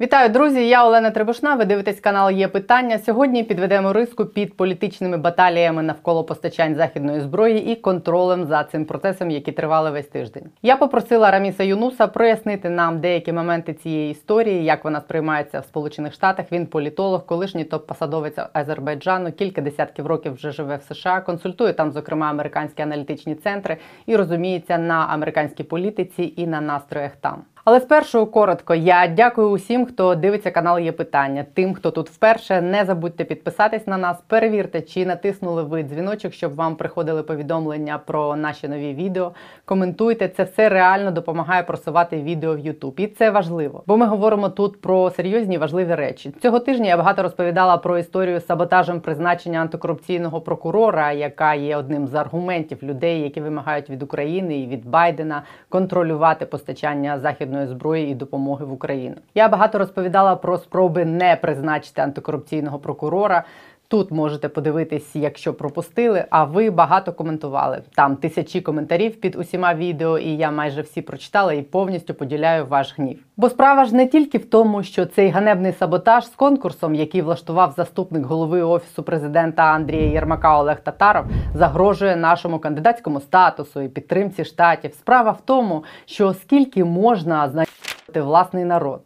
Вітаю, друзі! Я Олена Требушна. Ви дивитесь канал Є питання. Сьогодні підведемо риску під політичними баталіями навколо постачань західної зброї і контролем за цим процесом, які тривали весь тиждень. Я попросила Раміса Юнуса прояснити нам деякі моменти цієї історії, як вона сприймається в Сполучених Штатах. Він політолог, колишній топ-посадовець Азербайджану, кілька десятків років вже живе в США. Консультує там, зокрема, американські аналітичні центри і розуміється на американській політиці і на настроях там. Але спершу коротко, я дякую усім, хто дивиться канал. Є питання. Тим, хто тут вперше, не забудьте підписатись на нас, перевірте, чи натиснули ви дзвіночок, щоб вам приходили повідомлення про наші нові відео. Коментуйте, це все реально допомагає просувати відео в YouTube. І це важливо, бо ми говоримо тут про серйозні важливі речі. Цього тижня я багато розповідала про історію з саботажем призначення антикорупційного прокурора, яка є одним з аргументів людей, які вимагають від України і від Байдена контролювати постачання західної зброї і допомоги в Україну. Я багато розповідала про спроби не призначити антикорупційного прокурора. Тут можете подивитись, якщо пропустили. А ви багато коментували. Там тисячі коментарів під усіма відео, і я майже всі прочитала і повністю поділяю ваш гнів. Бо справа ж не тільки в тому, що цей ганебний саботаж з конкурсом, який влаштував заступник голови офісу президента Андрія Єрмака Олег Татаров, загрожує нашому кандидатському статусу і підтримці штатів. Справа в тому, що скільки можна знайти власний народ.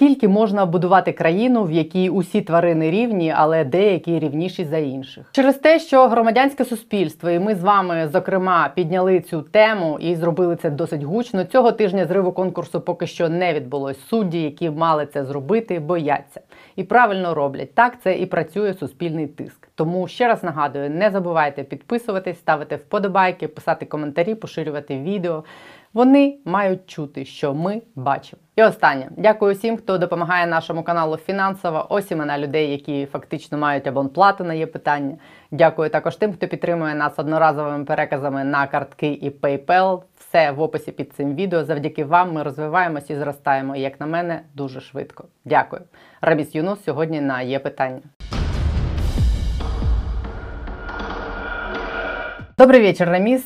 Скільки можна будувати країну, в якій усі тварини рівні, але деякі рівніші за інших, через те, що громадянське суспільство, і ми з вами зокрема підняли цю тему і зробили це досить гучно. Цього тижня зриву конкурсу поки що не відбулось. Судді, які мали це зробити, бояться і правильно роблять. Так це і працює суспільний тиск. Тому ще раз нагадую: не забувайте підписуватись, ставити вподобайки, писати коментарі, поширювати відео. Вони мають чути, що ми бачимо. І останнє, дякую всім, хто допомагає нашому каналу фінансово. Ось імена людей, які фактично мають абонплату на є питання. Дякую також тим, хто підтримує нас одноразовими переказами на картки і PayPal. Все в описі під цим відео. Завдяки вам ми розвиваємось і зростаємо. Як на мене, дуже швидко. Дякую. Раміс Юнус сьогодні на є питання. Добрый вечер, Рамис.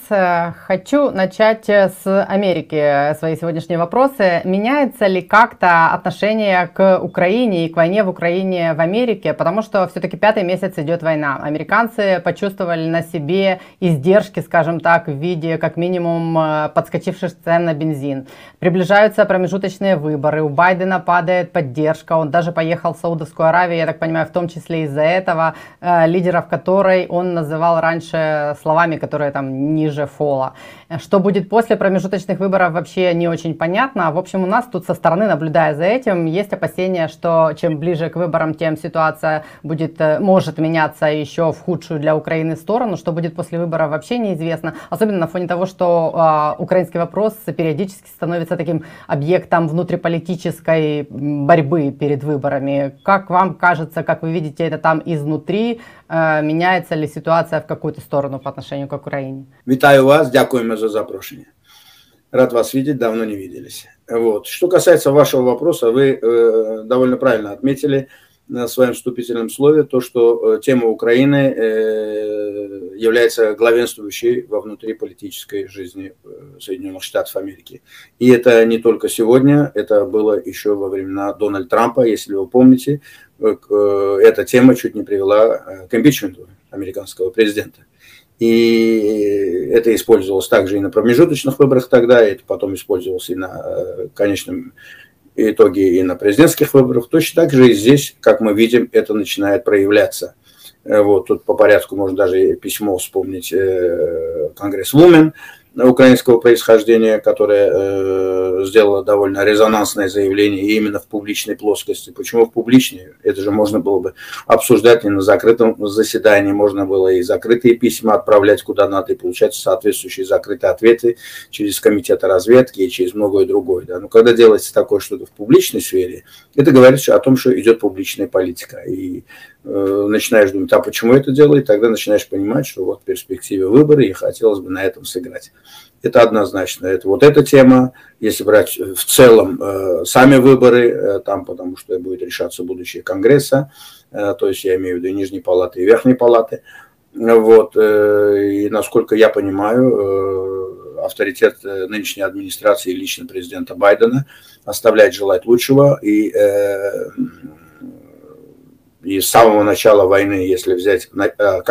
Хочу начать с Америки свои сегодняшние вопросы. Меняется ли как-то отношение к Украине и к войне в Украине в Америке? Потому что все-таки пятый месяц идет война. Американцы почувствовали на себе издержки, скажем так, в виде как минимум подскочивших цен на бензин. Приближаются промежуточные выборы. У Байдена падает поддержка. Он даже поехал в Саудовскую Аравию, я так понимаю, в том числе из-за этого, лидеров которой он называл раньше словами, которые там ниже фола. Что будет после промежуточных выборов вообще не очень понятно. В общем, у нас тут со стороны, наблюдая за этим, есть опасения, что чем ближе к выборам, тем ситуация будет, э, может меняться еще в худшую для Украины сторону. Что будет после выборов вообще неизвестно. Особенно на фоне того, что э, украинский вопрос периодически становится таким объектом внутриполитической борьбы перед выборами. Как вам кажется, как вы видите это там изнутри, меняется ли ситуация в какую-то сторону по отношению к к Україні. Вітаю вас, дякуємо за запрошення. Рад вас видеть, давно не виделись. Вот. Что касается вашего вопроса, вы э, довольно правильно отметили на своем вступительном слове то, что э, тема Украины э, является главенствующей во внутриполитической жизни э, Соединенных Штатов Америки. И это не только сегодня, это было еще во времена Дональда Трампа, если вы помните, эта тема чуть не привела к импичменту американского президента. И это использовалось также и на промежуточных выборах тогда, и это потом использовалось и на конечном итоге и на президентских выборах. Точно так же и здесь, как мы видим, это начинает проявляться. Э, вот тут по порядку можно даже письмо вспомнить э, Конгресс Вумен, украинского происхождения, которая э, сделала довольно резонансное заявление именно в публичной плоскости. Почему в публичной? Это же можно было бы обсуждать не на закрытом заседании, можно было и закрытые письма отправлять куда надо и получать соответствующие закрытые ответы через комитеты разведки и через многое другое. Да? Но когда делается такое что-то в публичной сфере, это говорит о том, что идет публичная политика. И начинаешь думать, а почему это делает, тогда начинаешь понимать, что вот в перспективе выборы и хотелось бы на этом сыграть. Это однозначно. Это вот эта тема, если брать в целом э, сами выборы, э, там, потому что будет решаться будущее Конгресса, э, то есть я имею в виду и Нижней палаты, и Верхней палаты, вот, э, и насколько я понимаю, э, авторитет нынешней администрации и лично президента Байдена оставляет желать лучшего. И, и с самого начала войны, если взять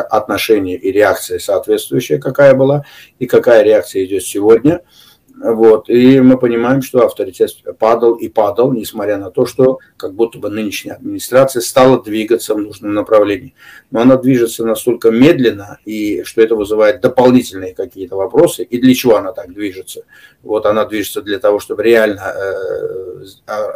отношения и реакция соответствующая, какая была, и какая реакция идет сегодня – вот. И мы понимаем, что авторитет падал и падал, несмотря на то, что как будто бы нынешняя администрация стала двигаться в нужном направлении. Но она движется настолько медленно, и что это вызывает дополнительные какие-то вопросы. И для чего она так движется? Вот она движется для того, чтобы реально э,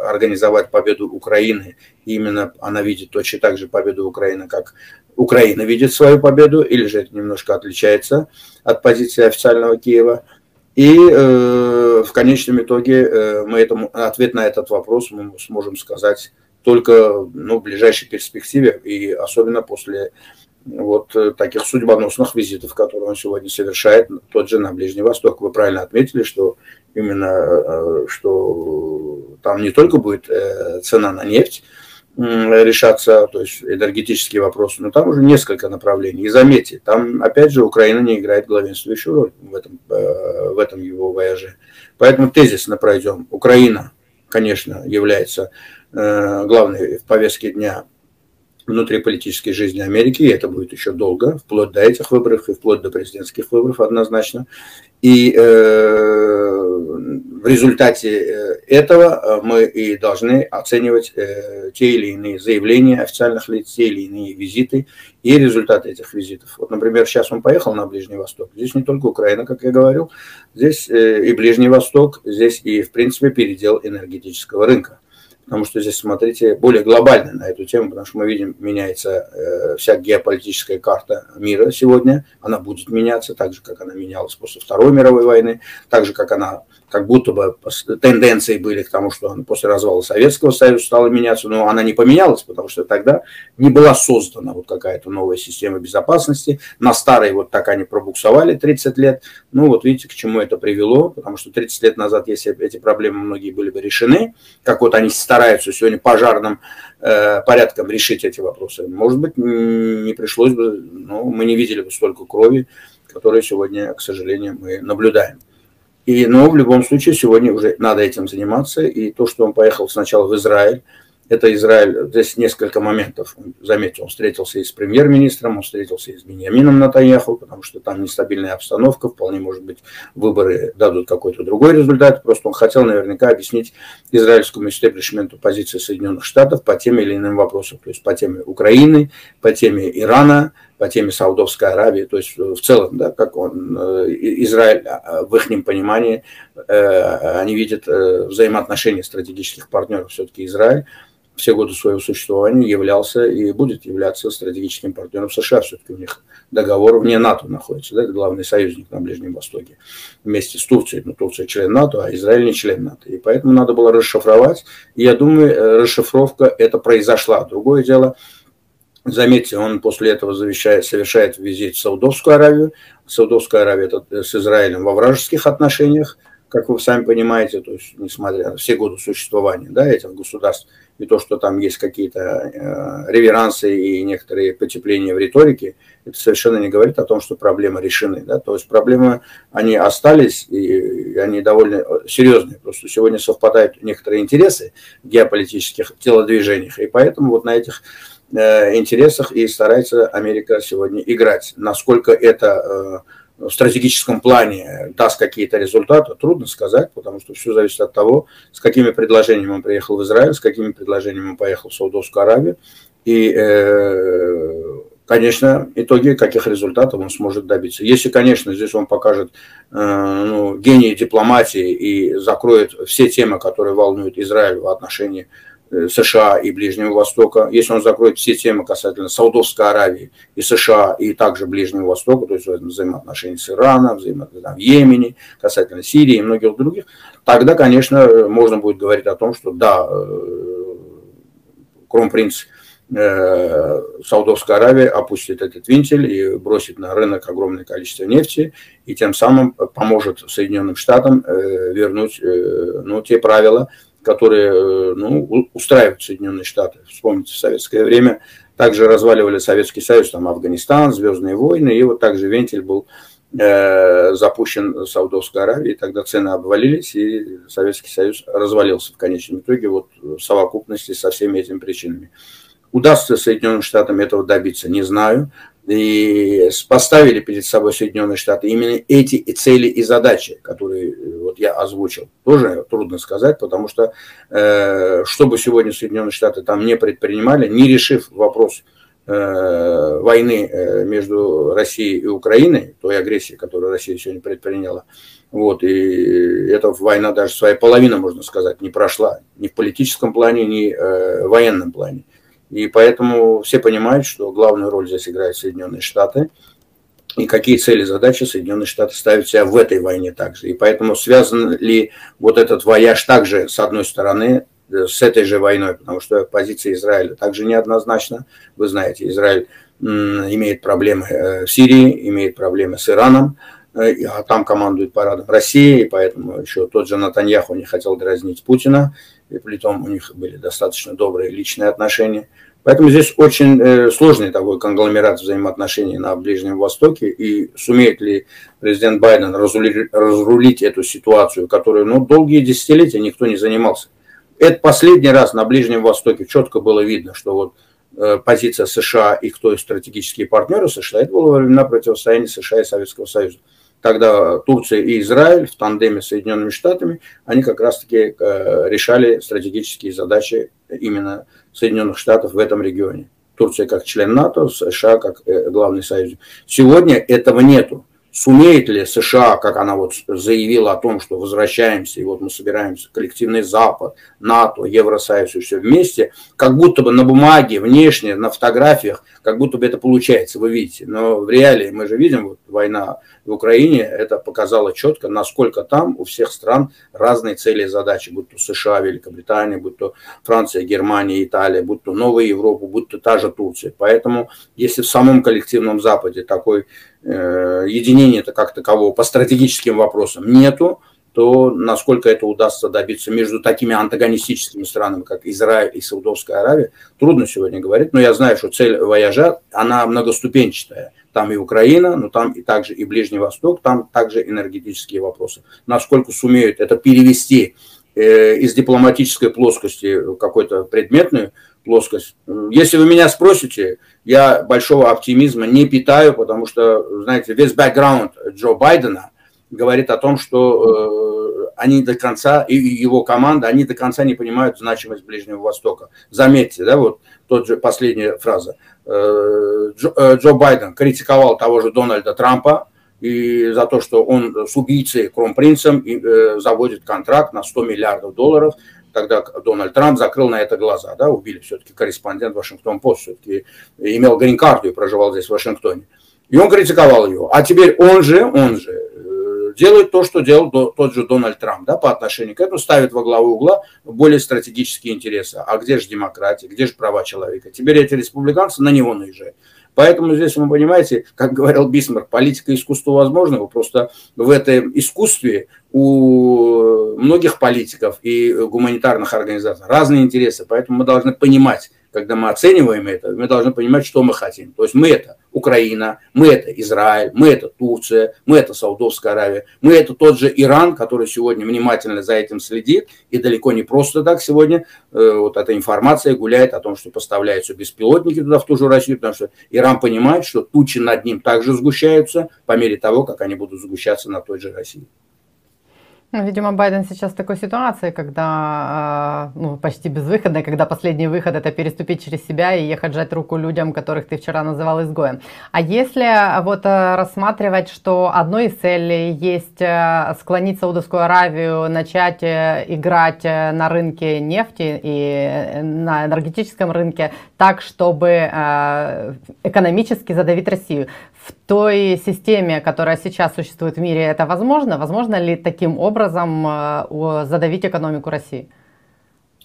организовать победу Украины. И именно она видит точно так же победу Украины, как Украина видит свою победу, или же это немножко отличается от позиции официального Киева – и э, в конечном итоге э, мы этому, ответ на этот вопрос мы сможем сказать только ну, в ближайшей перспективе, и особенно после вот таких судьбоносных визитов, которые он сегодня совершает, тот же на Ближний Восток. Вы правильно отметили, что именно э, что там не только будет э, цена на нефть, решаться, то есть энергетические вопросы, но там уже несколько направлений. И заметьте, там опять же Украина не играет главенствующую роль в этом, э, в этом его вояже. Поэтому тезисно пройдем. Украина, конечно, является э, главной в повестке дня внутриполитической жизни Америки, и это будет еще долго, вплоть до этих выборов и вплоть до президентских выборов однозначно. И э, в результате э, этого э, мы и должны оценивать э, те или иные заявления официальных лиц, те или иные визиты и результаты этих визитов. Вот, например, сейчас он поехал на Ближний Восток. Здесь не только Украина, как я говорил, здесь э, и Ближний Восток, здесь и, в принципе, передел энергетического рынка потому что здесь, смотрите, более глобально на эту тему, потому что мы видим, меняется э, вся геополитическая карта мира сегодня, она будет меняться, так же, как она менялась после Второй мировой войны, так же, как она как будто бы тенденции были к тому, что после развала Советского Союза стала меняться, но она не поменялась, потому что тогда не была создана вот какая-то новая система безопасности. На старой вот так они пробуксовали 30 лет. Ну вот видите, к чему это привело, потому что 30 лет назад, если эти проблемы многие были бы решены, как вот они стараются сегодня пожарным э, порядком решить эти вопросы, может быть, не пришлось бы, ну, мы не видели бы столько крови, которые сегодня, к сожалению, мы наблюдаем. И, но в любом случае сегодня уже надо этим заниматься. И то, что он поехал сначала в Израиль, это Израиль, здесь несколько моментов. Заметил, он встретился и с премьер-министром, он встретился и с Беньямином Натаньяху, потому что там нестабильная обстановка, вполне может быть выборы дадут какой-то другой результат. Просто он хотел наверняка объяснить израильскому истеблишменту позиции Соединенных Штатов по тем или иным вопросам. То есть по теме Украины, по теме Ирана, по теме Саудовской Аравии, то есть в целом, да, как он, э, Израиль а, в их понимании, э, они видят э, взаимоотношения стратегических партнеров, все-таки Израиль все годы своего существования являлся и будет являться стратегическим партнером США. Все-таки у них договор вне НАТО находится, да, это главный союзник на Ближнем Востоке вместе с Турцией. Но Турция член НАТО, а Израиль не член НАТО. И поэтому надо было расшифровать. И я думаю, расшифровка это произошла. Другое дело – Заметьте, он после этого завещает, совершает визит в Саудовскую Аравию. Саудовская Аравия это с Израилем во вражеских отношениях, как вы сами понимаете, то есть несмотря на все годы существования да, этих государств, и то, что там есть какие-то э, реверансы и некоторые потепления в риторике, это совершенно не говорит о том, что проблемы решены. Да? То есть проблемы, они остались, и они довольно серьезные. Просто сегодня совпадают некоторые интересы в геополитических телодвижениях, и поэтому вот на этих Э, интересах и старается Америка сегодня играть. Насколько это э, в стратегическом плане даст какие-то результаты, трудно сказать, потому что все зависит от того, с какими предложениями он приехал в Израиль, с какими предложениями он поехал в Саудовскую Аравию. И, э, конечно, итоги каких результатов он сможет добиться. Если, конечно, здесь он покажет ну, гений дипломатии и закроет все темы, которые волнуют Израиль в отношении Э, США и Ближнего Востока, если он закроет все темы касательно Саудовской Аравии и США, и также Ближнего Востока, то есть взаимоотношения с Ираном, взаимоотношения в Йемене, касательно Сирии и многих других, тогда, конечно, можно будет говорить о том, что да, э, кронпринц э, Саудовской Аравии опустит этот винтель и бросит на рынок огромное количество нефти, и тем самым поможет Соединенным Штатам вернуть ну, те правила, которые э, ну, устраивают Соединенные Штаты. Вспомните, в советское время также разваливали Советский Союз, там Афганистан, Звездные войны, и вот также вентиль был э, запущен Саудовской Аравией, тогда цены обвалились, и Советский Союз развалился в конечном итоге вот, в совокупности со всеми этими причинами. Удастся Соединенным Штатам этого добиться, не знаю. И поставили перед собой Соединенные Штаты именно эти цели и задачи, которые вот я озвучил. Тоже трудно сказать, потому что э, что сегодня Соединенные Штаты там не предпринимали, не решив вопрос э, войны э, между Россией и Украиной, той агрессии, которую Россия сегодня предприняла, вот, и эта война даже своя половина, можно сказать, не прошла ни в политическом плане, ни э, в военном плане. И поэтому все понимают, что главную роль здесь играют Соединенные Штаты. И какие цели задачи Соединенные Штаты ставят себя в этой войне также. И поэтому связан ли вот этот вояж также, с одной стороны, с этой же войной, потому что позиция Израиля также неоднозначна. Вы знаете, Израиль имеет проблемы э, в Сирии, имеет проблемы с Ираном, э, а там командует парадом России, и поэтому еще тот же Натаньяху не хотел дразнить Путина, и при том у них были достаточно добрые личные отношения. Поэтому здесь очень э, сложный такой конгломерат взаимоотношений на Ближнем Востоке. И сумеет ли президент Байден разрулить, эту ситуацию, которую ну, долгие десятилетия никто не занимался. Это последний раз на Ближнем Востоке четко было видно, что вот э, позиция США и кто стратегические партнеры США, это было во времена противостояния США и Советского Союза тогда Турция и Израиль в тандеме с Соединенными Штатами, они как раз-таки э, решали стратегические задачи именно Соединенных Штатов в этом регионе. Турция как член НАТО, США как э, главный союзник. Сегодня этого нету. Сумеет ли США, как она вот заявила о том, что возвращаемся, и вот мы собираемся, коллективный Запад, НАТО, Евросоюз и все вместе, как будто бы на бумаге, внешне, на фотографиях, как будто бы это получается, вы видите. Но в реалии мы же видим, вот война в Украине, это показало четко, насколько там у всех стран разные цели и задачи, будь то США, Великобритания, будь то Франция, Германия, Италия, будь то Новая Европа, будь то та же Турция. Поэтому если в самом коллективном Западе такой единения-то как такового по стратегическим вопросам нету, то насколько это удастся добиться между такими антагонистическими странами, как Израиль и Саудовская Аравия, трудно сегодня говорить, но я знаю, что цель вояжа, она многоступенчатая. Там и Украина, но там и также и Ближний Восток, там также энергетические вопросы. Насколько сумеют это перевести э, из дипломатической плоскости в какую-то предметную плоскость. Если вы меня спросите, я большого оптимизма не питаю, потому что, знаете, весь бэкграунд Джо Байдена говорит о том, что э, они до конца, и его команда, они до конца не понимают значимость Ближнего Востока. Заметьте, да, вот тот же последняя фраза. Э, Джо, э, Джо Байден критиковал того же Дональда Трампа, и за то, что он с убийцей Кромпринцем э, заводит контракт на 100 миллиардов долларов – тогда Дональд Трамп закрыл на это глаза, да, убили все-таки корреспондент Вашингтон-Пост, все-таки имел грин-карту и проживал здесь в Вашингтоне. И он критиковал его. А теперь он же, он же э, делает то, что делал тот же Дональд Трамп да, по отношению к этому, ставит во главу угла более стратегические интересы. А где же демократия, где же права человека? Теперь эти республиканцы на него наезжают. Поэтому здесь, вы понимаете, как говорил Бисмарк, политика искусства возможного, просто в этом искусстве у многих политиков и гуманитарных организаций разные интересы, поэтому мы должны понимать, когда мы оцениваем это, мы должны понимать, что мы хотим. То есть мы это Украина, мы это Израиль, мы это Турция, мы это Саудовская Аравия, мы это тот же Иран, который сегодня внимательно за этим следит, и далеко не просто так сегодня э, вот эта информация гуляет о том, что поставляются беспилотники туда, в ту же Россию, потому что Иран понимает, что тучи над ним также сгущаются по мере того, как они будут сгущаться на той же России. Ну, видимо, Байден сейчас в такой ситуации, когда а, ну, почти безвыходной, когда последний выход это переступить через себя и ехать жать руку людям, которых ты вчера называл изгоем. А если а, вот а, рассматривать, что одной из целей есть склонить Саудовскую Аравию, начать э, играть э, на рынке нефти и э, на энергетическом рынке так, чтобы экономически задавить Россию в той системе, которая сейчас существует в мире, это возможно? Возможно ли таким образом э, задавить экономику России?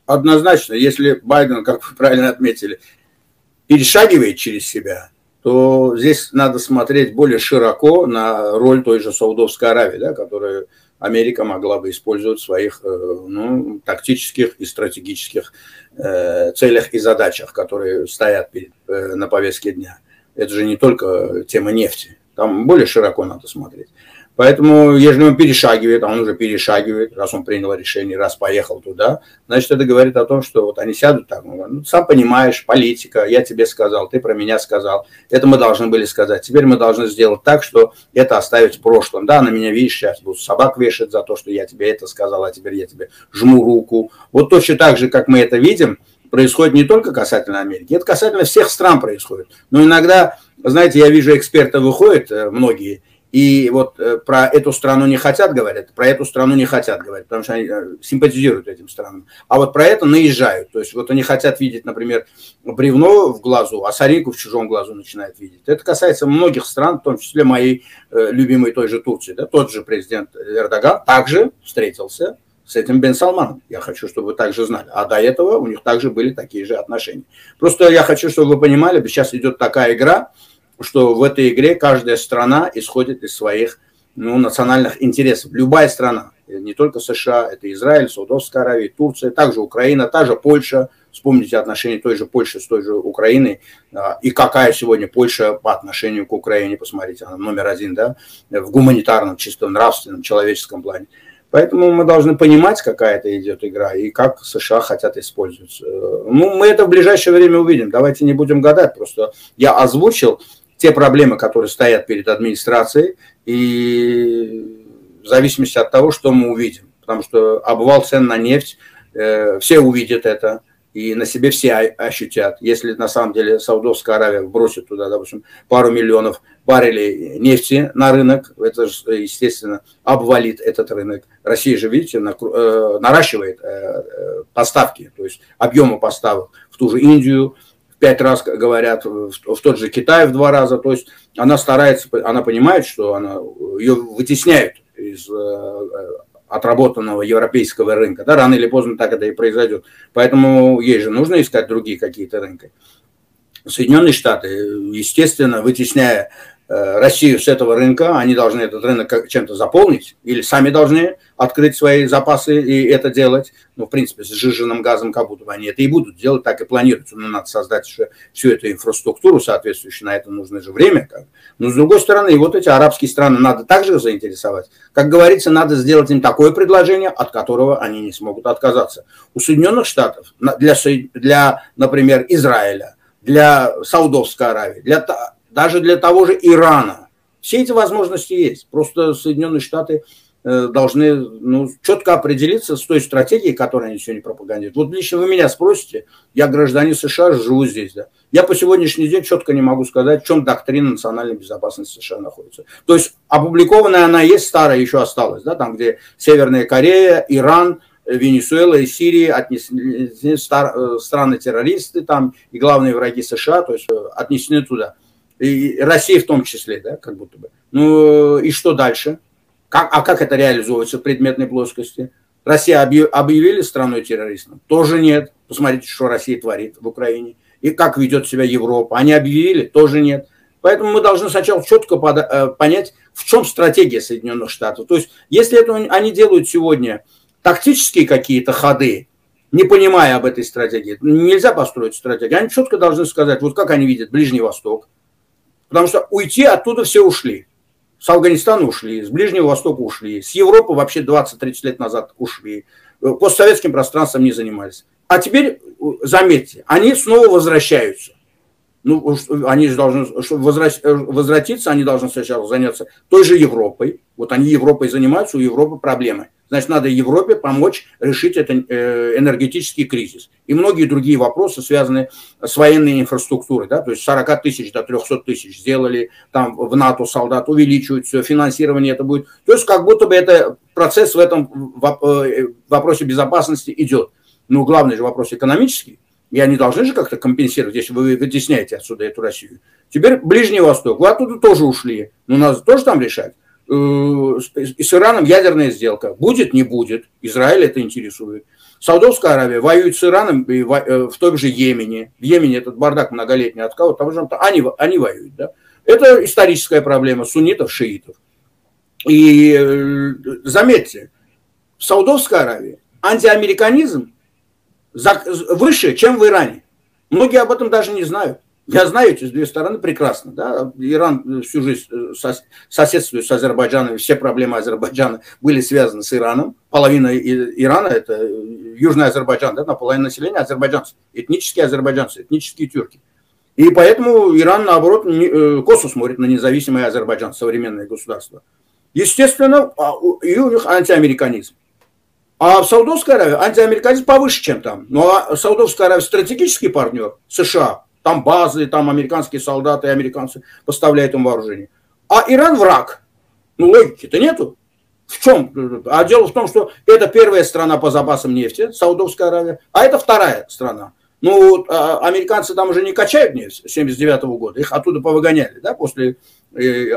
Однозначно, если Байден, как вы правильно отметили, перешагивает через себя, то здесь надо смотреть более широко на роль той же Саудовской Аравии, да, которую Америка могла бы использовать в своих э, ну, тактических и стратегических э, целях и задачах, которые стоят перед, на повестке дня это же не только тема нефти. Там более широко надо смотреть. Поэтому, если он перешагивает, а он уже перешагивает, раз он принял решение, раз поехал туда, значит, это говорит о том, что вот они сядут так, ну, сам понимаешь, политика, я тебе сказал, ты про меня сказал, это мы должны были сказать. Теперь мы должны сделать так, что это оставить в прошлом. Да, на меня, видишь, сейчас будут собак вешать за то, что я тебе это сказал, а теперь я тебе жму руку. Вот точно так же, как мы это видим, происходит не только касательно Америки, это касательно всех стран происходит. Но иногда, знаете, я вижу, эксперты выходят, э, многие, и вот э, про эту страну не хотят говорить, про эту страну не хотят говорить, потому что они э, симпатизируют этим странам. А вот про это наезжают. То есть вот они хотят видеть, например, бревно в глазу, а соринку в чужом глазу начинают видеть. Это касается многих стран, в том числе моей любимой той же Турции. Да? Тот же президент Эрдоган также встретился с этим Бен Салманом. Я хочу, чтобы вы также знали. А до этого у них также были такие же отношения. Просто я хочу, чтобы вы понимали, сейчас идет такая игра, что в этой игре каждая страна исходит из своих ну, национальных интересов. Любая страна, не только США, это Израиль, Саудовская Аравия, Турция, также Украина, та же Польша. Вспомните отношения той же Польши с той же Украиной. А, и какая сегодня Польша по отношению к Украине, посмотрите, она номер один, да, в гуманитарном, чисто нравственном, человеческом плане. Поэтому мы должны понимать, какая это идет игра и как США хотят использовать. Ну, мы это в ближайшее время увидим. Давайте не будем гадать. Просто я озвучил те проблемы, которые стоят перед администрацией, и в зависимости от того, что мы увидим. Потому что обвал цен на нефть, э, все увидят это, и на себе все ощутят. Если на самом деле Саудовская Аравия бросит туда, допустим, пару миллионов баррелей нефти на рынок, это же, естественно, обвалит этот рынок. Россия же, видите, э, наращивает э, поставки, то есть объемы поставок в ту же Индию, пять раз говорят, в, в тот же Китай в два раза. То есть она старается, она понимает, что она, ее вытесняют из э, отработанного европейского рынка. Да, рано или поздно так это и произойдет. Поэтому ей же нужно искать другие какие-то рынки. Соединенные Штаты, естественно, вытесняя Россию с этого рынка, они должны этот рынок чем-то заполнить, или сами должны открыть свои запасы и это делать. Ну, в принципе, с сжиженным газом как будто бы они это и будут делать, так и планируется. Но надо создать еще всю эту инфраструктуру соответствующую, на это нужно же время. Как. Но с другой стороны, и вот эти арабские страны надо также заинтересовать. Как говорится, надо сделать им такое предложение, от которого они не смогут отказаться. У Соединенных Штатов, для, для например, Израиля, для Саудовской Аравии, для даже для того же Ирана. Все эти возможности есть. Просто Соединенные Штаты э, должны ну, четко определиться с той стратегией, которую они сегодня пропагандируют. Вот лично вы меня спросите, я гражданин США, живу здесь, да. Я по сегодняшний день четко не могу сказать, в чем доктрина национальной безопасности США находится. То есть опубликованная она есть, старая еще осталась, да, там, где Северная Корея, Иран, Венесуэла и Сирии отнесены э, страны-террористы там и главные враги США, то есть э, отнесены туда и Россия в том числе, да, как будто бы. Ну и что дальше? Как, а как это реализуется в предметной плоскости? Россия объявили страной террористом? Тоже нет. Посмотрите, что Россия творит в Украине. И как ведет себя Европа. Они объявили? Тоже нет. Поэтому мы должны сначала четко э, понять, в чем стратегия Соединенных Штатов. То есть, если это они делают сегодня тактические какие-то ходы, не понимая об этой стратегии, нельзя построить стратегию. Они четко должны сказать, вот как они видят Ближний Восток, Потому что уйти оттуда все ушли. С Афганистана ушли, с Ближнего Востока ушли, с Европы вообще 20-30 лет назад ушли. Постсоветским пространством не занимались. А теперь, заметьте, они снова возвращаются. Ну, они же должны, чтобы возвратиться, они должны сначала заняться той же Европой. Вот они Европой занимаются, у Европы проблемы. Значит, надо Европе помочь решить этот э, энергетический кризис. И многие другие вопросы, связанные с военной инфраструктурой. Да? То есть 40 тысяч до 300 тысяч сделали, там в НАТО солдат увеличивают все, финансирование это будет. То есть как будто бы это процесс в этом э, вопросе безопасности идет. Но главный же вопрос экономический. И они должны же как-то компенсировать, если вы вытесняете отсюда эту Россию. Теперь Ближний Восток. Вы оттуда тоже ушли. Но надо тоже там решать. Э, с Ираном ядерная сделка. Будет, не будет. Израиль это интересует. Саудовская Аравия воюет с Ираном э, в том же Йемене. В Йемене этот бардак многолетний от кого того же они, они воюют. Да? Это историческая проблема суннитов, шиитов. И э, заметьте, в Саудовской Аравии антиамериканизм выше, чем в Иране. Многие об этом даже не знают. Я знаю эти две стороны прекрасно. Да? Иран всю жизнь соседствует с Азербайджаном, все проблемы Азербайджана были связаны с Ираном. Половина Ирана – это Южный Азербайджан, да, наполовину населения азербайджанцы, этнические азербайджанцы, этнические тюрки. И поэтому Иран, наоборот, косо смотрит на независимый Азербайджан, современное государство. Естественно, а, и у них антиамериканизм. А в Саудовской Аравии антиамериканизм повыше, чем там. Ну а Саудовская Аравия стратегический партнер США. Там базы, там американские солдаты, американцы поставляют им вооружение. А Иран враг. Ну логики-то нету. В чем? А дело в том, что это первая страна по запасам нефти, Саудовская Аравия, а это вторая страна. Ну, а, американцы там уже не качают нефть с 79 года, их оттуда повыгоняли, да, после э,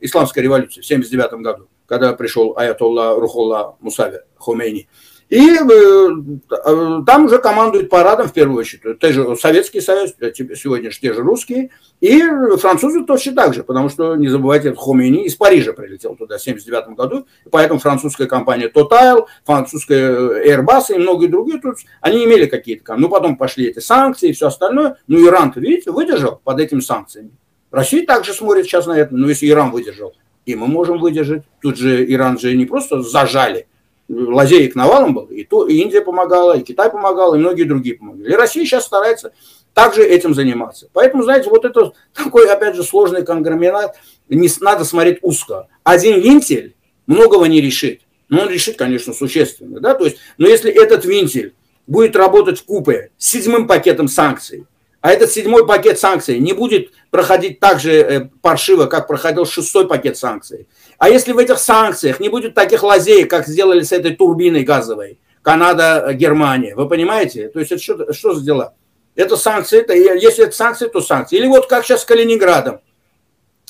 исламской революции в 79 году, когда пришел Аятолла Рухолла Мусави Хомейни. И э, там уже командует парадом в первую очередь. Те же Советский Союз, э, сегодня же те же русские, и французы точно так же, потому что, не забывайте, Хомейни из Парижа прилетел туда в 79 году, поэтому французская компания Total, французская Airbus и многие другие, тут они имели какие-то, ну потом пошли эти санкции и все остальное, ну Иран-то, видите, выдержал под этими санкциями. Россия также смотрит сейчас на это, ну если Иран выдержал, и мы можем выдержать. Тут же Иран же не просто зажали, лазеек навалом был, и, то, и Индия помогала, и Китай помогал, и многие другие помогали. И Россия сейчас старается также этим заниматься. Поэтому, знаете, вот это такой, опять же, сложный конгромерат, не надо смотреть узко. Один винтель многого не решит. Но он решит, конечно, существенно. Да? То есть, но если этот винтель будет работать в купе с седьмым пакетом санкций, а этот седьмой пакет санкций не будет проходить так же э, паршиво, как проходил шестой пакет санкций. А если в этих санкциях не будет таких лазей, как сделали с этой турбиной газовой, Канада, э, Германия, вы понимаете? То есть это что, что за дела? Это санкции, это, если это санкции, то санкции. Или вот как сейчас с Калининградом.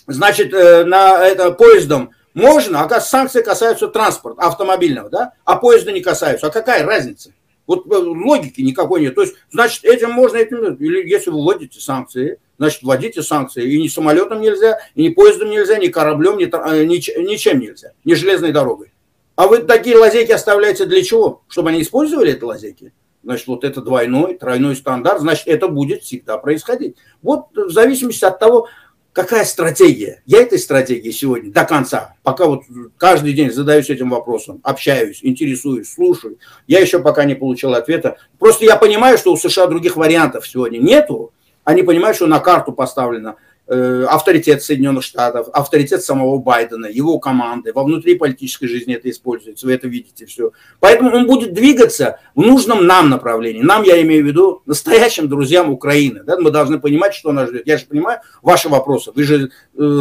Значит, э, на это поездом можно, а санкции касаются транспорта, автомобильного, да? А поезда не касаются. А какая разница? Вот э, логики никакой нет. То есть, значит, этим можно, этим, или если вы вводите санкции, значит, вводите санкции. И ни самолетом нельзя, и ни поездом нельзя, ни кораблем, ни, э, ни, ничем нельзя, ни железной дорогой. А вы такие лазейки оставляете для чего? Чтобы они использовали эти лазейки? Значит, вот это двойной, тройной стандарт, значит, это будет всегда происходить. Вот в зависимости от того, какая стратегия? Я этой стратегии сегодня до конца, пока вот каждый день задаюсь этим вопросом, общаюсь, интересуюсь, слушаю, я еще пока не получил ответа. Просто я понимаю, что у США других вариантов сегодня нету. Они понимают, что на карту поставлено Э, авторитет Соединенных Штатов, авторитет самого Байдена, его команды, во внутриполитической жизни это используется, вы это видите все. Поэтому он будет двигаться в нужном нам направлении. Нам, я имею в виду, настоящим друзьям Украины. Да? Мы должны понимать, что нас ждет. Я же понимаю ваши вопросы. Вы же э,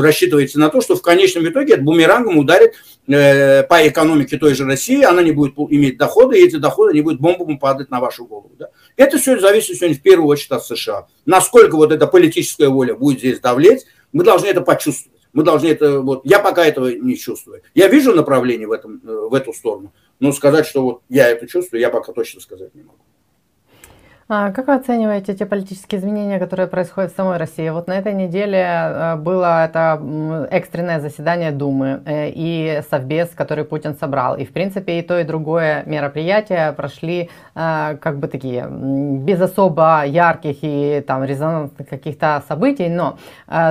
рассчитываете на то, что в конечном итоге это бумерангом ударит э, по экономике той же России, она не будет иметь доходы, и эти доходы не будут бомбами падать на вашу голову. Да? Это все зависит сегодня в первую очередь от США. Насколько вот эта политическая воля будет здесь давлеть, мы должны это почувствовать. Мы должны это, вот, я пока этого не чувствую. Я вижу направление в, этом, э, в эту сторону, но сказать, что вот я это чувствую, я пока точно сказать не могу. А как вы оцениваете те политические изменения, которые происходят в самой России? Вот на этой неделе э, было это экстренное заседание Думы э, и Совбез, который Путин собрал. И, в принципе, и то, и другое мероприятие прошли э, как бы такие, без особо ярких и там резонансных каких-то событий, но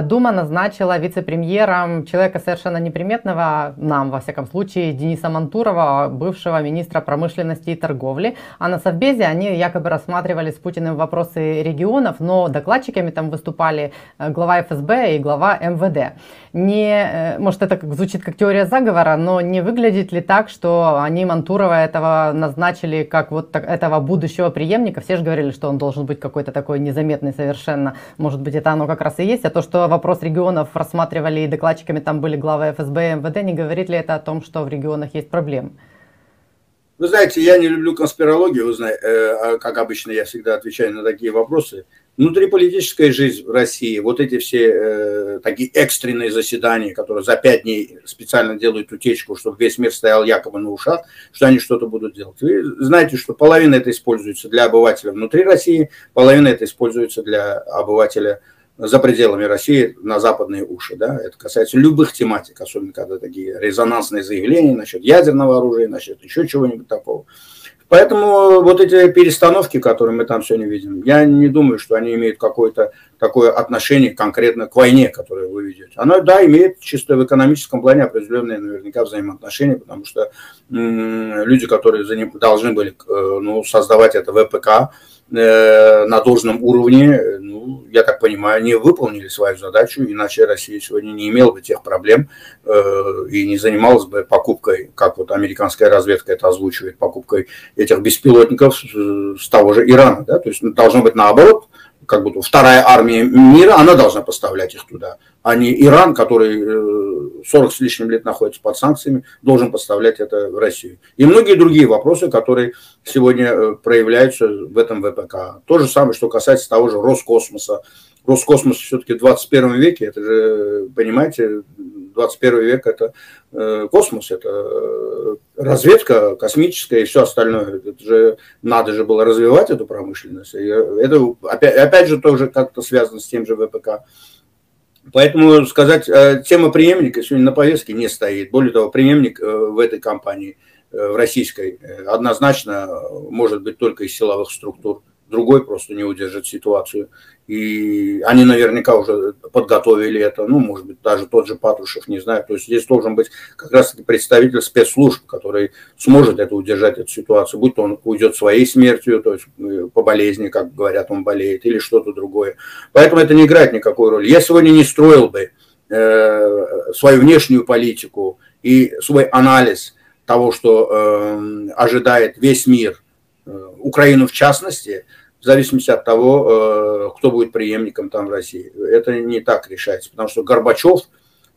Дума назначила вице-премьером человека совершенно неприметного нам, во всяком случае, Дениса Мантурова, бывшего министра промышленности и торговли. А на Совбезе они якобы рассматривали обсуждали с Путиным вопросы регионов, но докладчиками там выступали э, глава ФСБ и глава МВД. Не, э, может, это звучит как теория заговора, но не выглядит ли так, что они Мантурова этого назначили как вот так, этого будущего преемника? Все же говорили, что он должен быть какой-то такой незаметный совершенно. Может быть, это оно как раз и есть. А то, что вопрос регионов рассматривали и докладчиками там были главы ФСБ и МВД, не говорит ли это о том, что в регионах есть проблемы? Вы знаете, я не люблю конспирологию, вы знаете, э, а как обычно я всегда отвечаю на такие вопросы. Внутриполитическая жизнь в России, вот эти все э, такие экстренные заседания, которые за пять дней специально делают утечку, чтобы весь мир стоял якобы на ушах, что они что-то будут делать. Вы знаете, что половина это используется для обывателя внутри России, половина это используется для обывателя за пределами России на западные уши. Да? Это касается любых тематик, особенно когда такие резонансные заявления насчет ядерного оружия, насчет еще чего-нибудь такого. Поэтому вот эти перестановки, которые мы там сегодня видим, я не думаю, что они имеют какое-то такое отношение конкретно к войне, которую вы ведете. Оно, да, имеет чисто в экономическом плане определенные наверняка взаимоотношения, потому что м- люди, которые за ним должны были э, ну, создавать это ВПК, на должном уровне, ну, я так понимаю, не выполнили свою задачу, иначе Россия сегодня не имела бы тех проблем э, и не занималась бы покупкой, как вот американская разведка это озвучивает, покупкой этих беспилотников с того же Ирана. Да? То есть ну, должно быть наоборот, как будто вторая армия мира, она должна поставлять их туда, а не Иран, который 40 э, с лишним лет находится под санкциями, должен поставлять это в Россию. И многие другие вопросы, которые сегодня э, проявляются в этом ВПК. То же самое, что касается того же Роскосмоса. Роскосмос все-таки в 21 веке, это же, понимаете, 21 век это э, космос, это э, разведка космическая и все остальное. Это же надо же было развивать эту промышленность. И это опять, опять же тоже как-то связано с тем же ВПК. Поэтому сказать, э, тема преемника сегодня на повестке не стоит. Более того, преемник в этой компании, в российской, однозначно может быть только из силовых структур другой просто не удержит ситуацию. И они наверняка уже подготовили это, ну, может быть, даже тот же Патрушев, не знаю. То есть здесь должен быть как раз представитель спецслужб, который сможет это удержать, эту ситуацию, будь то он уйдет своей смертью, то есть э, по болезни, как говорят, он болеет, или что-то другое. Поэтому это не играет никакой роли. Я сегодня не строил бы э, свою внешнюю политику и свой анализ того, что э, ожидает весь мир, э, Украину в частности, в зависимости от того, э, кто будет преемником там в России. Это не так решается, потому что Горбачев